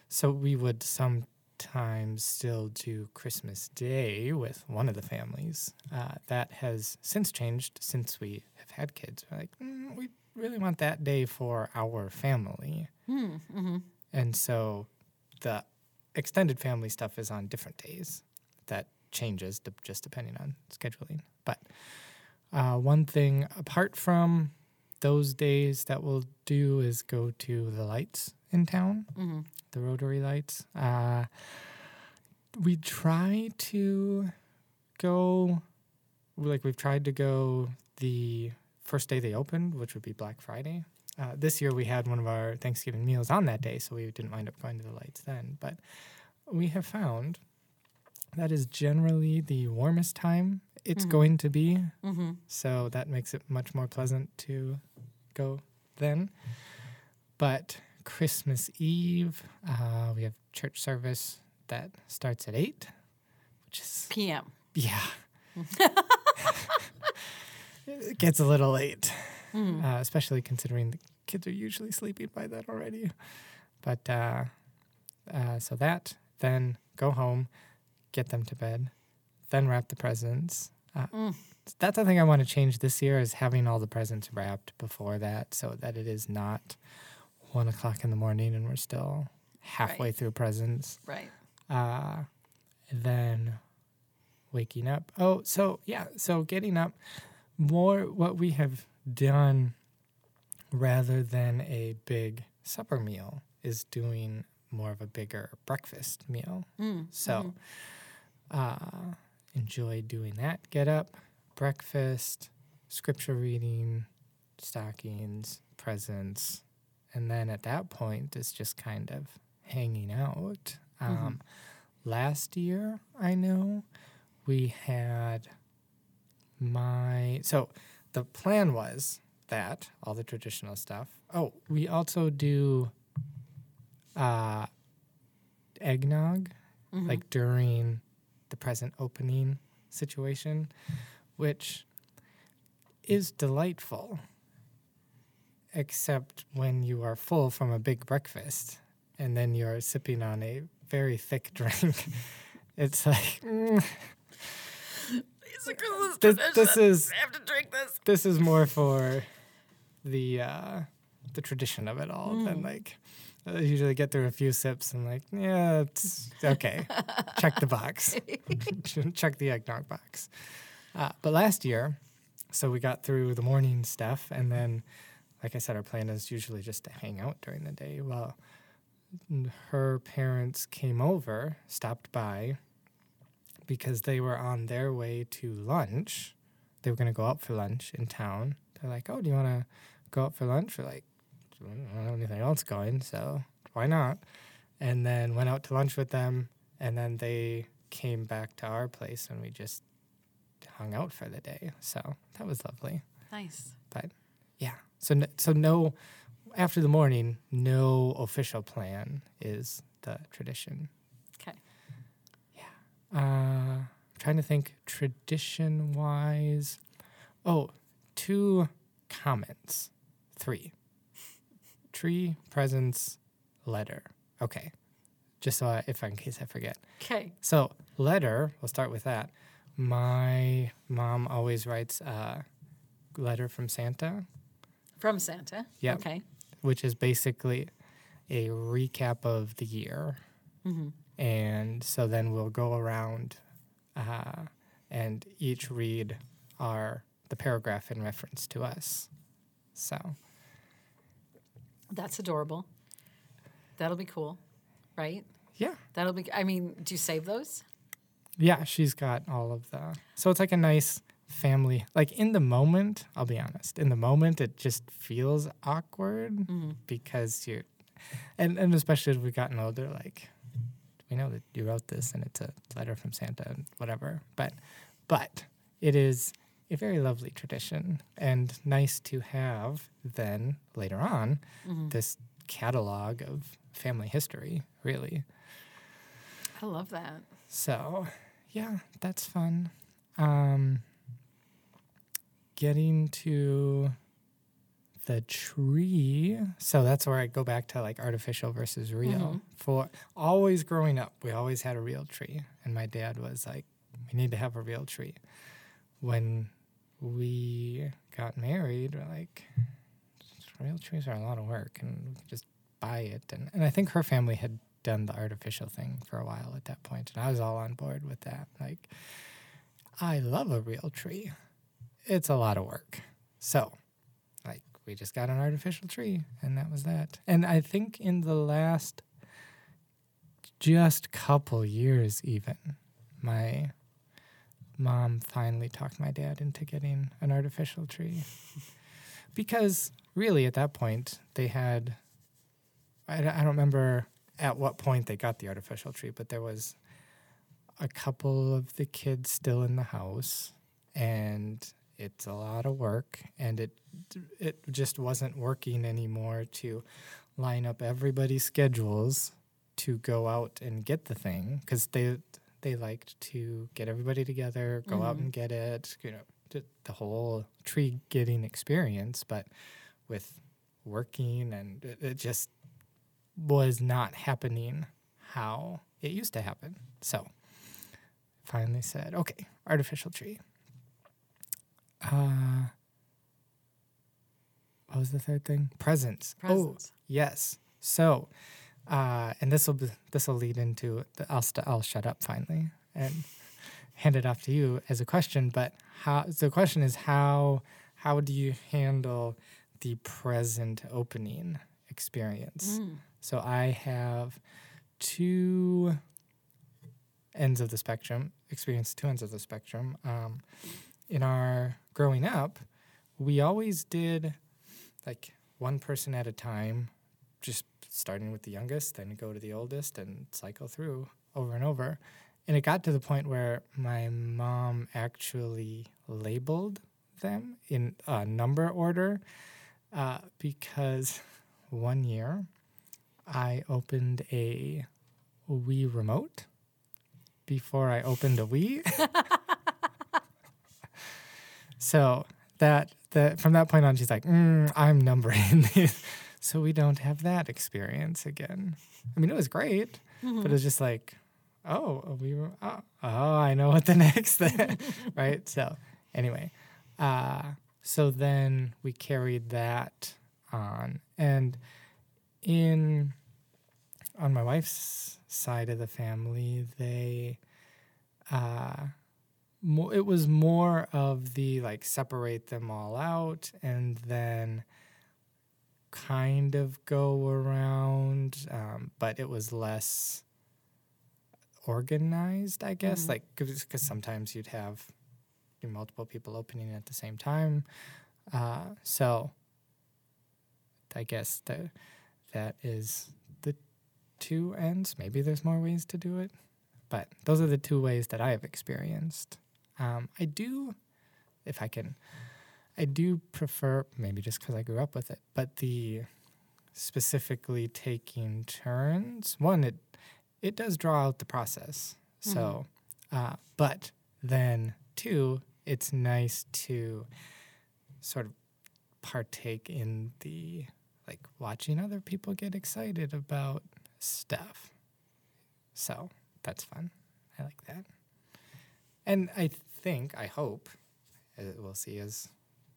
so we would sometimes still do Christmas Day with one of the families. Uh, that has since changed since we have had kids. We're like, mm, we really want that day for our family. Hmm. Mm-hmm. And so the extended family stuff is on different days. That changes de- just depending on scheduling. But uh, one thing apart from those days that we'll do is go to the lights in town, Mm-hmm. the rotary lights. Uh, we try to go, like, we've tried to go the first day they opened, which would be Black Friday. Uh, this year we had one of our Thanksgiving meals on that day, so we didn't wind up going to the lights then. But we have found that is generally the warmest time it's Mhm. going to be. Mm-hmm. So that makes it much more pleasant to go then. But Christmas Eve, uh, we have church service that starts at 8, which is, PM. yeah. it gets a little late, Mm. uh, especially considering the kids are usually sleeping by then already. But uh, uh, so that. then go home, get them to bed, then wrap the presents. Uh, Mm. That's the thing I want to change this year is having all the presents wrapped before that, so that it is not one o'clock in the morning and we're still halfway Right. through presents. Right. Uh, then waking up. Oh, so yeah, so getting up more what we have done rather than a big supper meal is doing more of a bigger breakfast meal. Mm. So uh, enjoy doing that. Get up, breakfast, scripture reading, stockings, presents, and then at that point it's just kind of hanging out. Um, Last year, I know we had my so the plan was that all the traditional stuff. Oh, we also do uh, eggnog Mhm. like during the present opening situation, which is delightful, except when you are full from a big breakfast and then you're sipping on a very thick drink. it's like, mm, It's this, this is I have to drink this. this is more for the uh, the tradition of it all than like I usually get through a few sips and like yeah it's okay. Check the box. Check the eggnog box. Uh, but last year so we got through the morning stuff and then like I said our plan is usually just to hang out during the day. Well her parents came over stopped by because they were on their way to lunch they were going to go out for lunch in town. They're like, "Oh, do you want to go out for lunch?" We're like, "I don't have anything else going, so why not?" And then went out to lunch with them, and then they came back to our place, and we just hung out for the day. So that was lovely. Nice. But yeah, so n- so no, after the morning, no official plan is the tradition. Uh, trying to think tradition wise. Oh, two comments. Three. Tree, presents, letter. Okay. Just so I, if in case I forget. Okay. So, letter, we'll start with that. My mom always writes a letter from Santa, From Santa. Yeah. Okay. which is basically a recap of the year. Mm-hmm. And so then we'll go around uh, and each read our the paragraph in reference to us. So That's adorable. That'll be cool, right? yeah, That'll be. I mean, do you save those? yeah, she's got all of the. So it's like a nice family. Like in the moment, I'll be honest. In the moment, it just feels awkward Mm-hmm. because you're, and and especially as we've gotten older, like we know that you wrote this and it's a letter from Santa and whatever. But but it is a very lovely tradition and nice to have then later on Mm-hmm. this catalog of family history, really. I love that. So, yeah, that's fun. Um, getting to the tree. So that's where I go back to like artificial versus real. Mhm. For always growing up, we always had a real tree. And my dad was like, we need to have a real tree. When we got married, we're like, real trees are a lot of work and just buy it. And, and I think her family had done the artificial thing for a while at that point, and I was all on board with that. Like, I love a real tree. It's a lot of work. So, we just got an artificial tree, and that was that. And I think in the last just couple years, even, my mom finally talked my dad into getting an artificial tree. because really, at that point, they had, I, don't- I don't remember at what point they got the artificial tree, but there was a couple of the kids still in the house, and it's a lot of work, and it it just wasn't working anymore to line up everybody's schedules to go out and get the thing because they they liked to get everybody together, go out Mhm. and get it, you know, the, the whole tree getting experience, but with working and it, it just was not happening how it used to happen. So finally said, okay, artificial tree. Uh, what was the third thing? Presents. Presents. Oh, yes. So, uh, and this will this will lead into the, I'll st- I'll shut up finally and hand it off to you as a question. But how the question is how how do you handle the present opening experience? Mm. So I have two ends of the spectrum, experienced two ends of the spectrum. Um, in our growing up, we always did like one person at a time, just starting with the youngest, then go to the oldest and cycle through over and over. And it got to the point where my mom actually labeled them in a number order uh, because one year I opened a Wii remote before I opened a Wii. so that that from that point on, she's like, mm, "I'm numbering these," so we don't have that experience again. I mean, it was great, but it was just like, "Oh, we were oh, oh I know what the next thing," right? So anyway, uh, so then we carried that on, and in on my wife's side of the family, they uh mo- it was more of the like separate them all out and then kind of go around um, but it was less organized i guess. Mhm. like because sometimes you'd have multiple people opening at the same time. Uh, so i guess that that is the two ends. Maybe there's more ways to do it but those are the two ways that i have experienced um, I do, if I can, I do prefer maybe just because I grew up with it, but the specifically taking turns. One, it it does draw out the process. So, uh, but then two, it's nice to sort of partake in the like watching other people get excited about stuff. So that's fun. I like that. And I think, I hope, we'll see as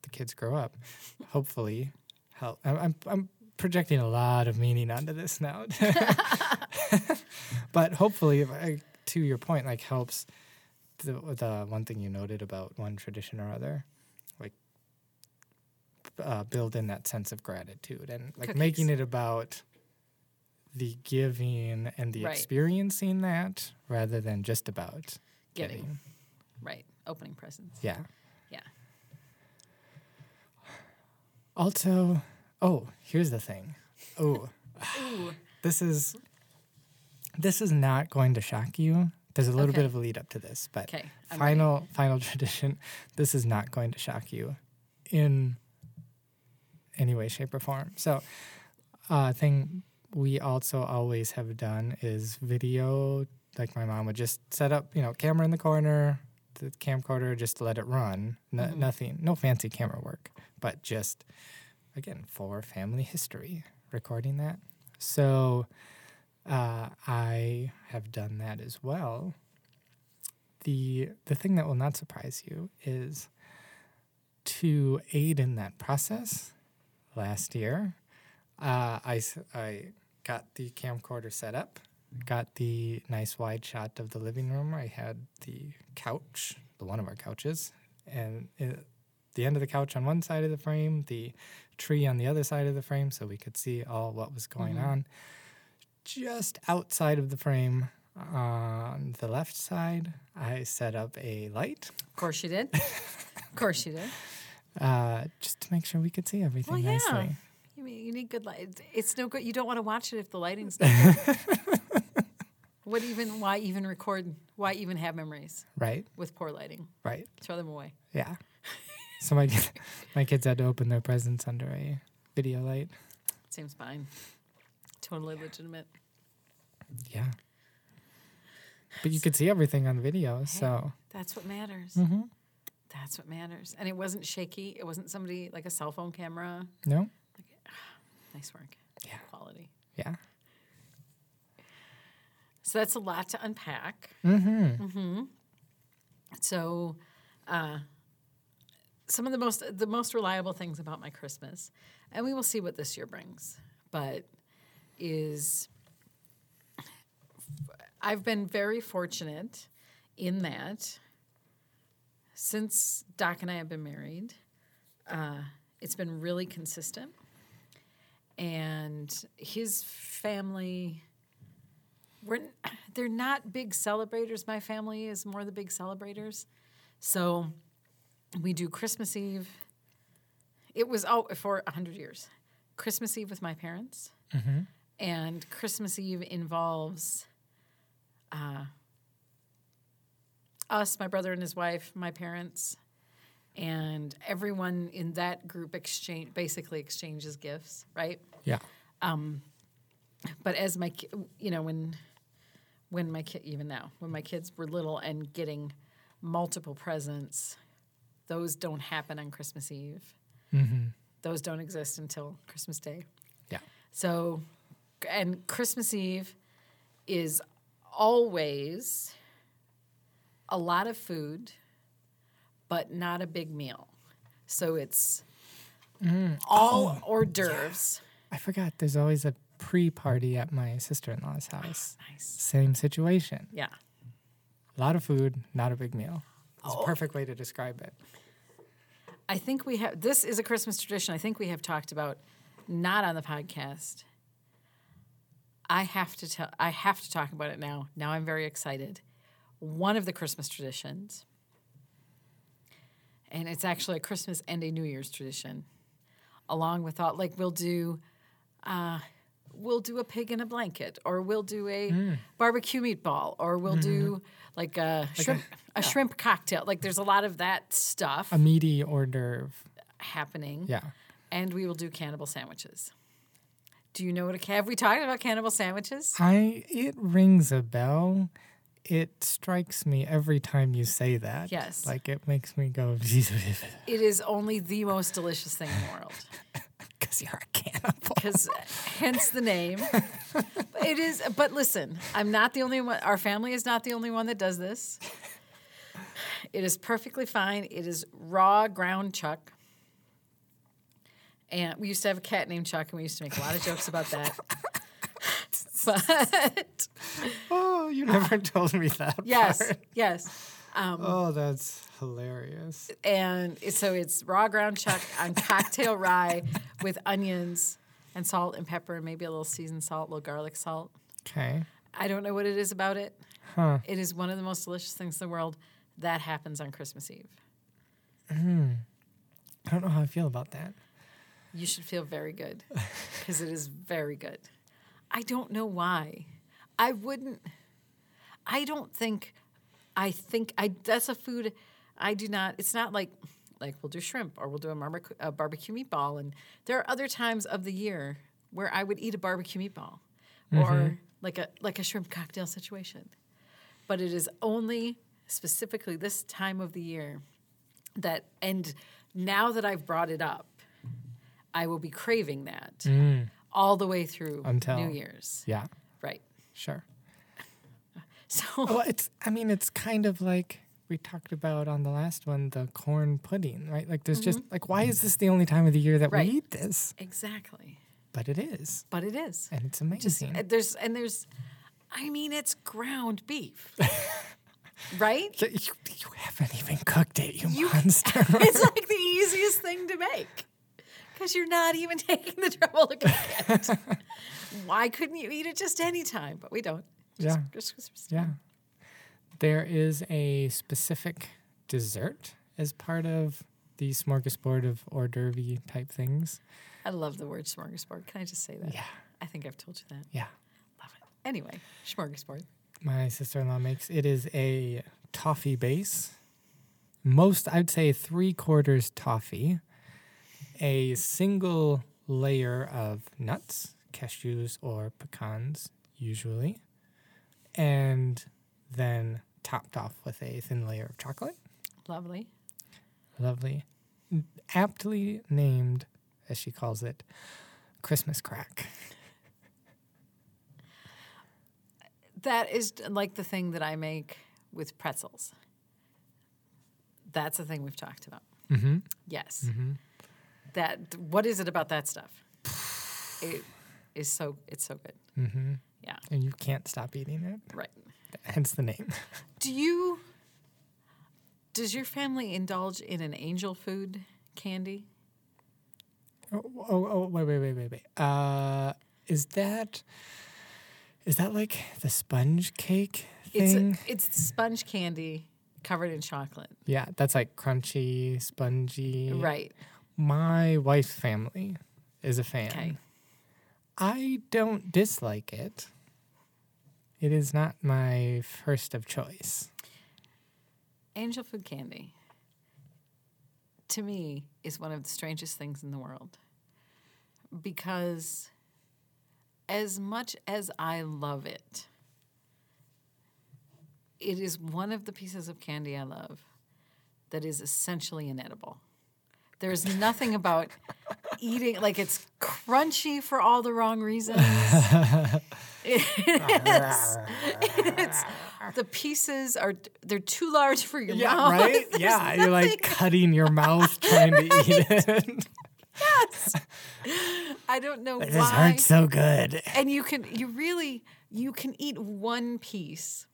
the kids grow up, hopefully, help. I'm, I'm, I'm projecting a lot of meaning onto this now. but hopefully, if I, to your point, like helps the, the one thing you noted about one tradition or other, like uh, build in that sense of gratitude and like making it about the giving and the Right. experiencing that rather than just about getting. Right. Opening presents. Yeah. Yeah. Also, oh, here's the thing. Oh, Ooh. this is this is not going to shock you. There's a little Okay. bit of a lead up to this, but Okay. I'm ready. final final tradition. This is not going to shock you in any way, shape, or form. So, uh, thing we also always have done is video. Like my mom would just set up, you know, camera in the corner, the camcorder, just let it run. No, Mhm. Nothing, no fancy camera work, but just again for family history, recording that. So uh, I have done that as well. The the thing that will not surprise you is to aid in that process. Last year, uh, I I got the camcorder set up, got the nice wide shot of the living room. I had the couch, the one of our couches, and it, the end of the couch on one side of the frame, the tree on the other side of the frame, so we could see all what was going Mhm. on. Just outside of the frame, on the left side, I set up a light, Of course you did. of course you did. uh, just to make sure we could see everything Well, yeah. nicely. You mean you need good light? It's no good. You don't want to watch it if the lighting's not good. What even? Why even record? Why even have memories Right, with poor lighting? right, Throw them away. yeah. So my my kids had to open their presents under a video light. Seems fine. Totally legitimate. Yeah. But you could see everything on video, so That's what matters. hmm That's what matters. And it wasn't shaky. It wasn't somebody like a cell phone camera. no, Nice work. Yeah. Quality. yeah, So that's a lot to unpack. Mm-hmm. So, uh, some of the most the most reliable things about my Christmas, and we will see what this year brings. But is I've been very fortunate in that since Doc and I have been married, uh, it's been really consistent. And his family, we're, they're not big celebrators. My family is more the big celebrators. So we do Christmas Eve. It was oh, for 100 years. Christmas Eve with my parents. And Christmas Eve involves uh, us, my brother and his wife, my parents, and everyone in that group exchange basically exchanges gifts, right? Yeah. But as my, you know, when when my kid, even now, when my kids were little and getting multiple presents, those don't happen on Christmas Eve. Mm-hmm. Those don't exist until Christmas Day. Yeah. So, and Christmas Eve is always a lot of food, but not a big meal. So it's mm. all oh, hors d'oeuvres. I forgot there's always a pre party at my sister in law's house. Nice. Same situation. Yeah. A lot of food, not a big meal. It's Oh. a perfect way to describe it. I think we have, this is a Christmas tradition I think we have talked about, not on the podcast. I have to tell, I have to talk about it now. Now I'm very excited. One of the Christmas traditions, and it's actually a Christmas and a New Year's tradition, along with all, like we'll do, uh, we'll do a pig in a blanket, or we'll do a hmm. barbecue meatball, or we'll do hmm. like a shrimp, a, shrimp cocktail. Like there's a lot of that stuff A meaty hors d'oeuvre. happening. Yeah. And we will do cannibal sandwiches. Do you know what a have we talked about cannibal sandwiches? I it rings a bell. It strikes me every time you say that. Yes. Like it makes me go It is only the most delicious thing in the world. because you're a cannibal. Because uh, hence the name. It is but listen, I'm not the only one our family is not the only one that does this. It is perfectly fine. It is raw ground chuck. And we used to have a cat named Chuck, and we used to make a lot of jokes about that. but Oh, you never told me that. yes, part. yes. Um, oh, that's hilarious. and so it's raw ground chuck on cocktail rye with onions and salt and pepper and maybe a little seasoned salt, a little garlic salt. Okay. I don't know what it is about it. Huh. It is one of the most delicious things in the world. That happens on Christmas Eve. Hmm. I don't know how I feel about that. You should feel very good because it is very good. I don't know why. I wouldn't. I don't think. I think I. That's a food. I do not. It's not like like we'll do shrimp or we'll do a, barbec- a barbecue meatball, and there are other times of the year where I would eat a barbecue meatball or mm-hmm. like a like a shrimp cocktail situation. But it is only specifically this time of the year that and now that I've brought it up, I will be craving that mm. all the way through Until- New Year's. Yeah. Right. Sure. So Well, it's. I mean, it's kind of like we talked about on the last one, the corn pudding, right? Like, there's just like, why is this the only time of the year that Right. we eat this? exactly. But it is, But it is. and it's amazing. uh, there's and there's I mean it's ground beef. right? you, you- haven't even cooked it, you, You- monster. it's like the easiest thing to make. Because you're not even taking the trouble to cook it. Why couldn't you eat it just any time? But we don't. Just, Yeah. just Christmas Yeah. There is a specific dessert as part of the smorgasbord of hors d'oeuvre type things. I love the word smorgasbord. Can I just say that? Yeah. I think I've told you that. Yeah. Love it. Anyway, smorgasbord. My sister in law makes it is a toffee base. Most, I'd say, three quarters toffee, a single layer of nuts, cashews or pecans, usually, and then topped off with a thin layer of chocolate. Lovely. Lovely. Aptly named, as she calls it, Christmas crack. That is like the thing that I make with pretzels. That's the thing we've talked about. Mm-hmm. Yes. That what is it about that stuff? It is so it's so good. Mm-hmm. Yeah. And you can't stop eating it. Right. Hence the name. Do you does your family indulge in an angel food candy? Oh, oh, oh, wait, wait, wait, wait, wait. Uh, is that is that like the sponge cake It's thing? a, it's sponge candy covered in chocolate. yeah, that's like crunchy, spongy. Right. My wife's family is a fan. Okay. I don't dislike it. It is not my first of choice. Angel food candy to me is one of the strangest things in the world. Because as much as I love it, it is one of the pieces of candy I love that is essentially inedible. There's nothing about eating like it's crunchy for all the wrong reasons. it's, it's the pieces are they're too large for your mouth. right? There's yeah, you're like cutting your mouth trying to eat it. I don't know this why. hurts so good. and you can you really you can eat one piece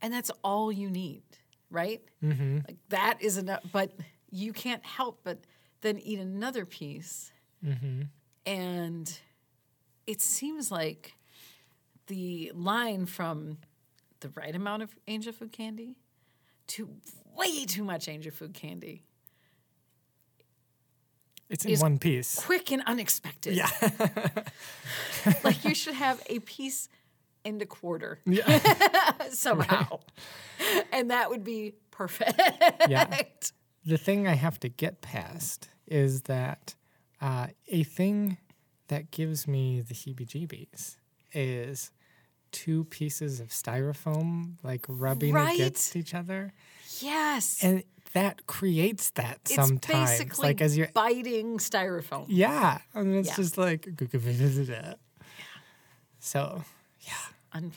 and that's all you need right Mm-hmm. like that is enough but you can't help but then eat another piece Mm-hmm. and it seems like the line from the right amount of angel food candy to way too much angel food candy It's in one piece. quick and unexpected Yeah. like you should have a piece and a quarter yeah. somehow. And that would be perfect. Yeah. The thing I have to get past is that uh, a thing that gives me the heebie jeebies is two pieces of styrofoam like rubbing Right. against each other. Yes. And that creates that it's sometimes. basically Like as you're biting styrofoam. Yeah. And it's Yeah. just like so yeah. Un-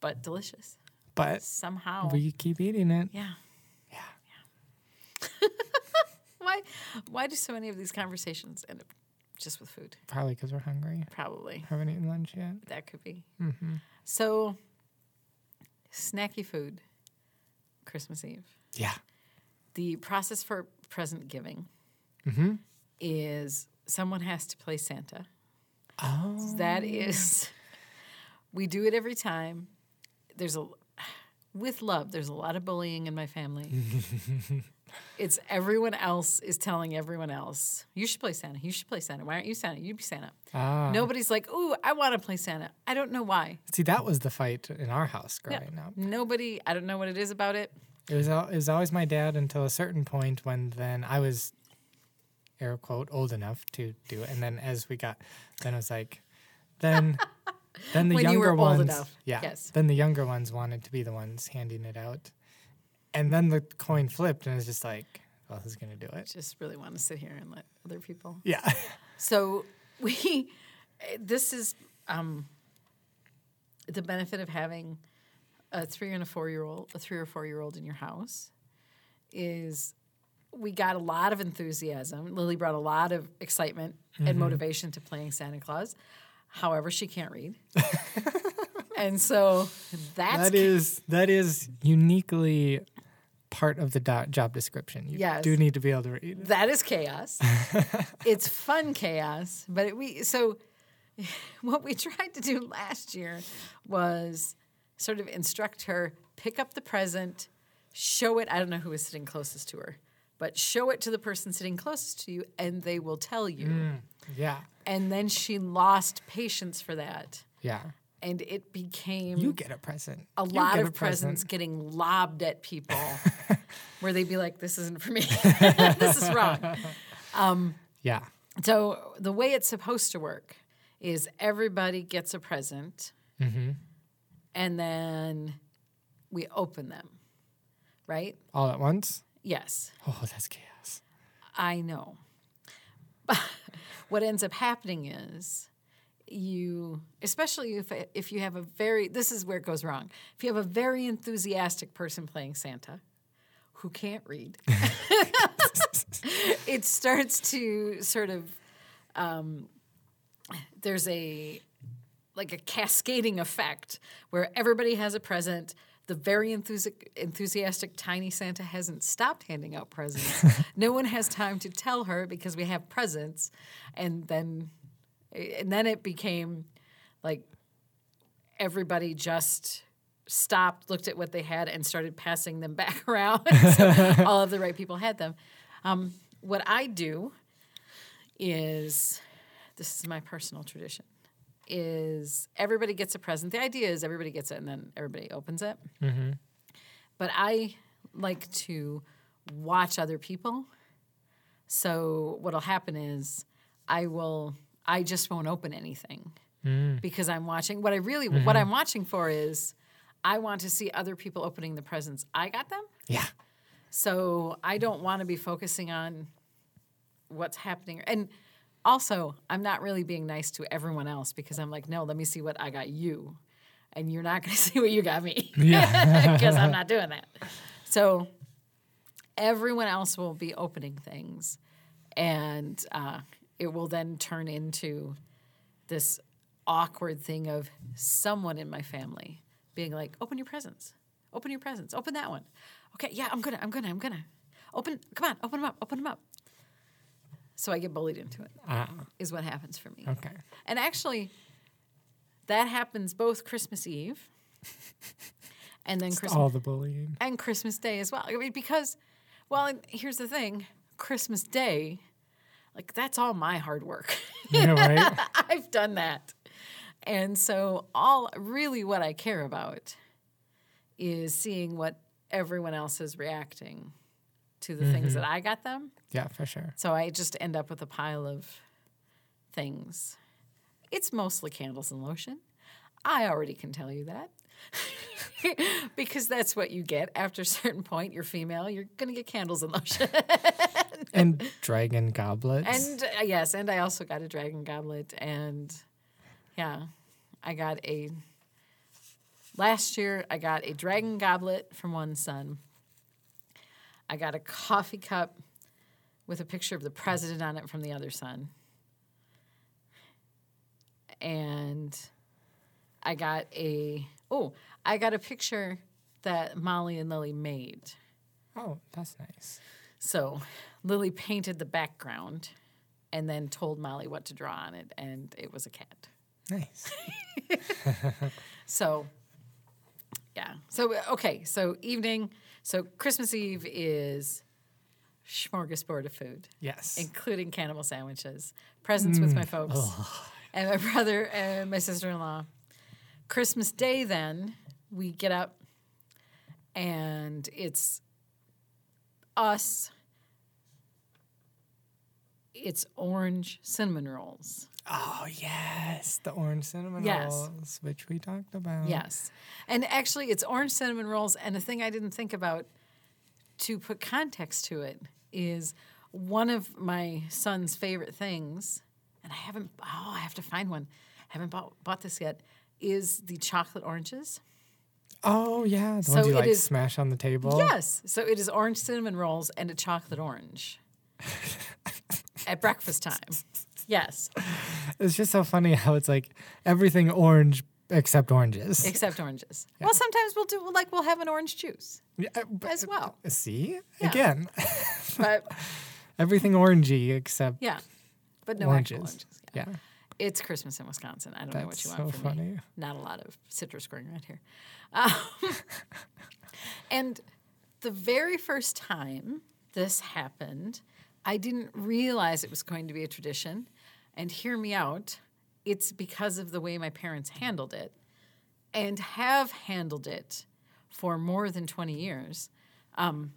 but delicious. But Somehow. we keep eating it. yeah. Yeah. Why why do so many of these conversations end up just with food? Probably because we're hungry. Probably. Haven't eaten lunch yet. That could be. Mm-hmm. So snacky food, Christmas Eve. Yeah. The process for present giving Mm-hmm. is someone has to play Santa. Oh. That is, we do it every time. There's a, with love, there's a lot of bullying in my family. it's everyone else is telling everyone else, you should play Santa. You should play Santa. Why aren't you Santa? You'd be Santa. Ah. Nobody's like, ooh, I want to play Santa. I don't know why. See, that was the fight in our house Yeah. growing up. Nobody, I don't know what it is about it. It was it was always my dad until a certain point when then I was air quote old enough to do it, and then as we got, then it was like, then then the When you younger old ones, yeah, yes. then the younger ones wanted to be the ones handing it out, and then the coin flipped, and it was just like, well, who's gonna do it? Just really want to sit here and let other people. Yeah, So we, this is um, the benefit of having a three and a four year old, a three or four year old in your house, is we got a lot of enthusiasm. Lily brought a lot of excitement and motivation to playing Santa Claus. However, she can't read, and so that's that is that is uniquely part of the do- job description. You Yes. do need to be able to read. that is chaos. it's fun chaos, but it, we so what we tried to do last year was sort of instruct her, pick up the present, show it. I don't know who was sitting closest to her, but show it to the person sitting closest to you, and they will tell you. Mm, yeah, And then she lost patience for that, yeah. And it became You get a present. a You lot of a presents present. getting lobbed at people, where they'd be like, "This isn't for me. this is wrong." Um, yeah. So the way it's supposed to work is everybody gets a present, mm-hmm. and then we open them, right? All at once? Yes, Oh, that's chaos. I know. what ends up happening is you, especially if if you have a very this is where it goes wrong. If you have a very enthusiastic person playing Santa who can't read, it starts to sort of um, there's a like a cascading effect where everybody has a present. The very enthusi- enthusiastic tiny Santa hasn't stopped handing out presents. no one has time to tell her because we have presents, and then and then it became like everybody just stopped, looked at what they had, and started passing them back around. so all of the right people had them. Um, what I do is this is my personal tradition is everybody gets a present the idea is everybody gets it and then everybody opens it but i like to watch other people so what'll happen is i will i just won't open anything because i'm watching what i really what i'm watching for is i want to see other people opening the presents i got them Yeah. so I don't want to be focusing on what's happening. And also, I'm not really being nice to everyone else because I'm like, no, let me see what I got you. And you're not going to see what you got me. Because I'm not doing that. So everyone else will be opening things. And uh, it will then turn into this awkward thing of someone in my family being like, open your presents. Open your presents. Open that one. Okay, yeah, I'm gonna, I'm gonna, I'm gonna. Open, come on, open them up, open them up. So I get bullied into it, Ah, is what happens for me. okay. And actually, that happens both Christmas Eve and then Christmas All the bullying. and Christmas Day as well. I mean, because, well, and here's the thing: Christmas Day, like that's all my hard work. You know, right? I've done that, and so all really what I care about is seeing what everyone else is reacting to the things mm-hmm. that I got them. yeah, for sure. So I just end up with a pile of things. It's mostly candles and lotion. I already can tell you that. because that's what you get after a certain point. You're female, you're going to get candles and lotion. And dragon goblets. and uh, yes, and I also got a dragon goblet. And yeah, I got a. Last year, I got a dragon goblet from one son. I got a coffee cup with a picture of the president on it from the other son. And I got a oh, I got a picture that Molly and Lily made. oh, that's nice. So Lily painted the background and then told Molly what to draw on it, and it was a cat. Nice. So, yeah. So, okay. So, evening. So, Christmas Eve is smorgasbord of food, Yes. including cannibal sandwiches, presents with mm. my folks, and my brother and my sister in law. Christmas Day, then, we get up and it's us. It's orange cinnamon rolls. oh, yes. The orange cinnamon Yes. rolls, which we talked about. Yes. And actually, it's orange cinnamon rolls. And the thing I didn't think about to put context to it is one of my son's favorite things, and I haven't, oh, I have to find one. I haven't bought, bought this yet, is the chocolate oranges. Oh, yeah. The So ones you it like is- smash on the table. Yes. So it is orange cinnamon rolls and a chocolate orange at breakfast time. Yes. It's just so funny how it's like everything orange except oranges. Except oranges. Well, sometimes we'll do, like, we'll have an orange juice Yeah, uh, but- as well. See? Yeah. Again, But everything orangey except yeah. But no oranges. actual oranges. Yeah. Yeah. It's Christmas in Wisconsin. I don't know what That's you so want from funny. me. Not a lot of citrus growing right here. Um, and the very first time this happened, I didn't realize it was going to be a tradition. And hear me out, it's because of the way my parents handled it and have handled it for more than 20 years. Um,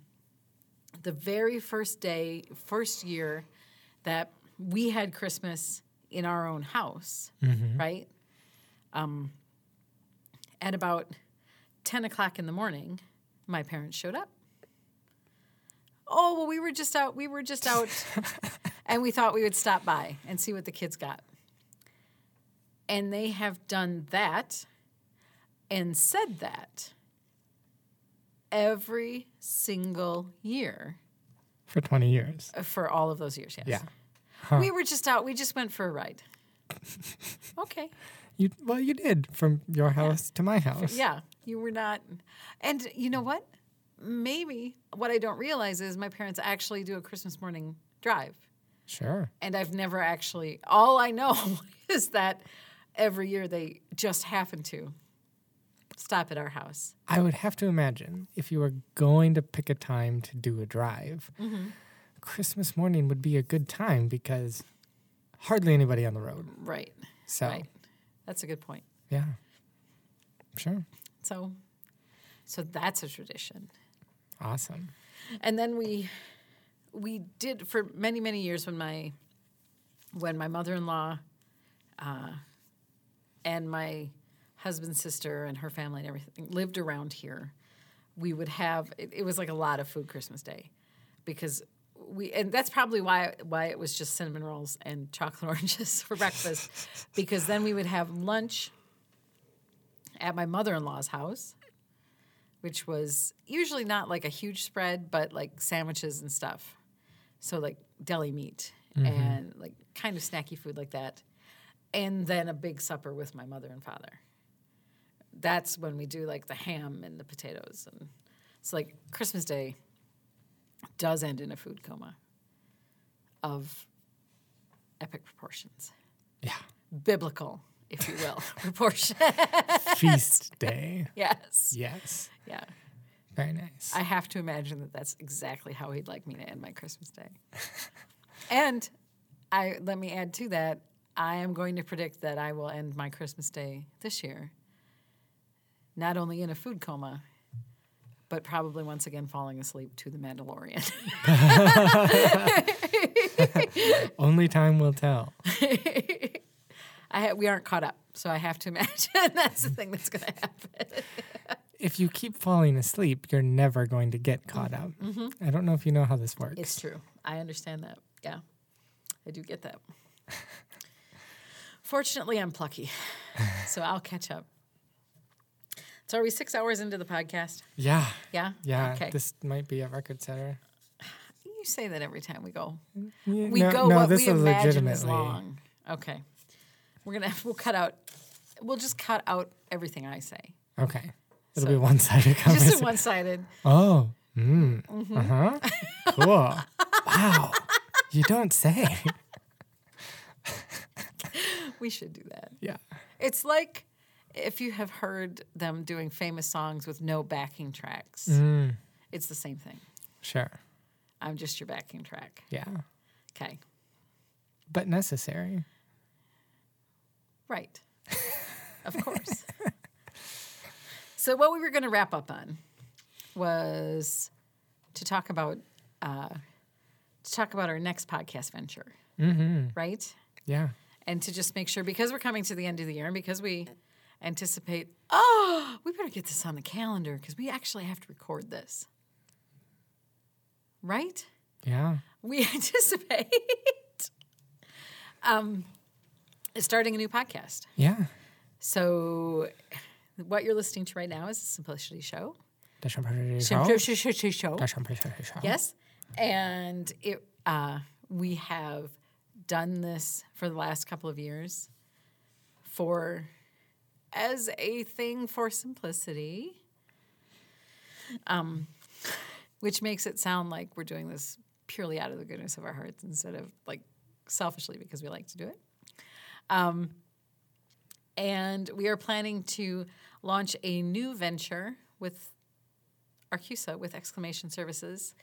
the very first day, first year that we had Christmas in our own house, right? Um, at about 10 o'clock in the morning, my parents showed up. Oh, well, we were just out. We were just out, and we thought we would stop by and see what the kids got. And they have done that and said that every single year For 20 years. for all of those years. Yes. Yeah. We were just out. We just went for a ride. okay. You well, you did from your house to my house. Yeah. You were not. And you know what? Maybe what I don't realize is my parents actually do a Christmas morning drive. Sure. And I've never actually, all I know is that every year they just happen to stop at our house. I would have to imagine if you were going to pick a time to do a drive, Mm-hmm. Christmas morning would be a good time because hardly anybody on the road. Right. So, Right. That's a good point. yeah. Sure. So, so that's a tradition. Awesome. And then we we did for many many years when my when my mother-in-law uh, and my husband's sister and her family and everything lived around here we would have it, it was like a lot of food christmas day because we and that's probably why why it was just cinnamon rolls and chocolate oranges for breakfast because then we would have lunch at my mother-in-law's house which was usually not like a huge spread, but like sandwiches and stuff. So like deli meat mm-hmm. and like kind of snacky food like that. And then a big supper with my mother and father. That's when we do like the ham and the potatoes and it's like Christmas Day does end in a food coma of epic proportions. Yeah. Biblical, if you will, proportion. Feast day. yes. Yes. Yeah. Very nice. I have to imagine that that's exactly how he'd like me to end my Christmas day. and I let me add to that, I am going to predict that I will end my Christmas day this year not only in a food coma, but probably once again falling asleep to the Mandalorian. Only time will tell. I ha- we aren't caught up, so I have to imagine that's the thing that's going to happen. If you keep falling asleep, you're never going to get caught up. I don't know if you know how this works. Mm-hmm. It's true. I understand that. Yeah, I do get that. Fortunately, I'm plucky, so I'll catch up. So, are we six hours into the podcast? yeah. Yeah. Yeah. Okay. This might be a record setter. you say that every time we go. Yeah, We no, go no, what this we is imagine is long. Okay. We're gonna we'll cut out. We'll just cut out everything I say. Okay. It'll So- be one sided Just a one sided. Oh. Mm. Mm-hmm. Uh huh. Cool. wow. You don't say. We should do that. Yeah. It's like if you have heard them doing famous songs with no backing tracks. Mm. It's the same thing. Sure. I'm just your backing track. Yeah. Okay. But necessary. Right. of course. so what we were going to wrap up on was to talk about uh, to talk about our next podcast venture, Mm-hmm. right? Yeah. And to just make sure because we're coming to the end of the year and because we anticipate, oh, we better get this on the calendar because we actually have to record this, right? Yeah. we anticipate um, starting a new podcast. Yeah. So, what you're listening to right now is the Simplicity Show. The Simplicity Show. Simplicity Show. The Simplicity Show. Yes, and it uh, we have done this for the last couple of years for as a thing for simplicity. Um, which makes it sound like we're doing this purely out of the goodness of our hearts instead of like selfishly because we like to do it. Um, and we are planning to launch a new venture with Arcusa with exclamation services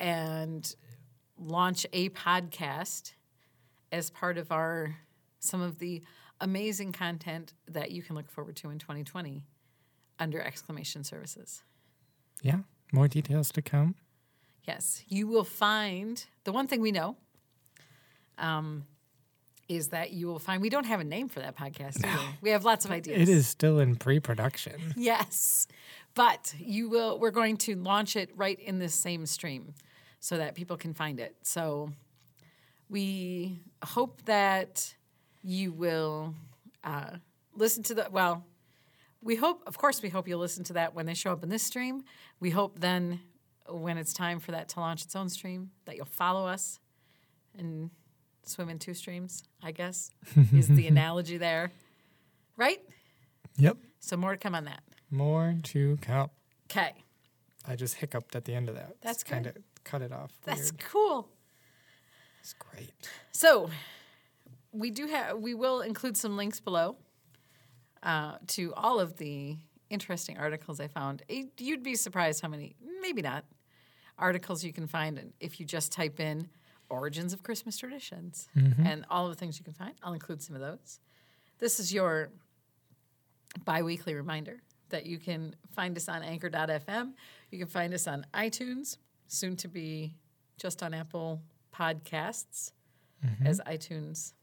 and launch a podcast as part of our some of the amazing content that you can look forward to in 2020 under exclamation services. Yeah. More details to come. Yes, you will find the one thing we know um, is that you will find we don't have a name for that podcast. do we? Have lots of ideas. It is still in pre production. Yes. But you will we're going to launch it right in this same stream so that people can find it. So we hope that you will Uh, listen to the well. We hope, of course, we hope you'll listen to that when they show up in this stream. We hope then, when it's time for that to launch its own stream, that you'll follow us and swim in two streams. I guess is the analogy there, right? Yep. So more to come on that. More to come. Okay, I just hiccuped at the end of that. That's kind of cut it off. that's Weird. cool. It's great. So we do have we will include some links below uh, to all of the interesting articles I found. You'd be surprised how many, maybe not, articles you can find if you just type in origins of Christmas traditions and all of the things you can find. I'll include some of those. This is your bi-weekly reminder that you can find us on anchor.fm. You can find us on iTunes, soon to be just on Apple Podcasts as iTunes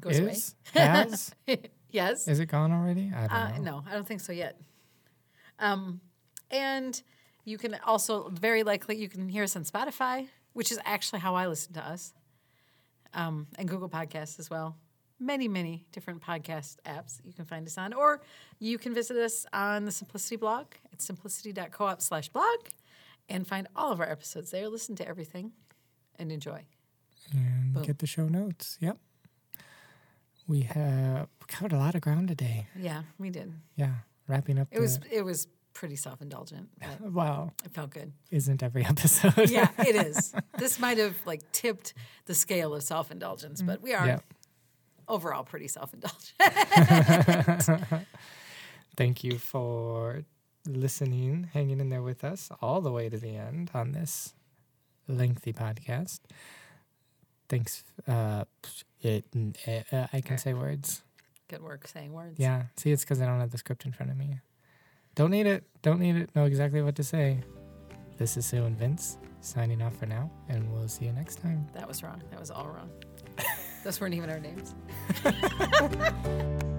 goes Is has yes. is it gone already? I don't Uh, know. no, I don't think so yet. Um, and you can also very likely you can hear us on Spotify, which is actually how I listen to us, um, and Google Podcasts as well. Many, many different podcast apps you can find us on, or you can visit us on the Simplicity blog at simplicity.coop slash blog and find all of our episodes there. Listen to everything and enjoy. And Boom. get the show notes. Yep. We have covered a lot of ground today. Yeah, we did. Yeah. Wrapping up. It was it was pretty self indulgent, Wow, it felt good. isn't every episode? yeah, it is. This might have like tipped the scale of self indulgence, but we are overall pretty self indulgent. Thank you for listening, hanging in there with us all the way to the end on this lengthy podcast. Thanks. Uh, it, uh, I can say words. Good work saying words. Yeah. See, it's because I don't have the script in front of me. Don't need it. Don't need it. Know exactly what to say. This is Sue and Vince signing off for now, and we'll see you next time. That was wrong. That was all wrong. Those weren't even our names.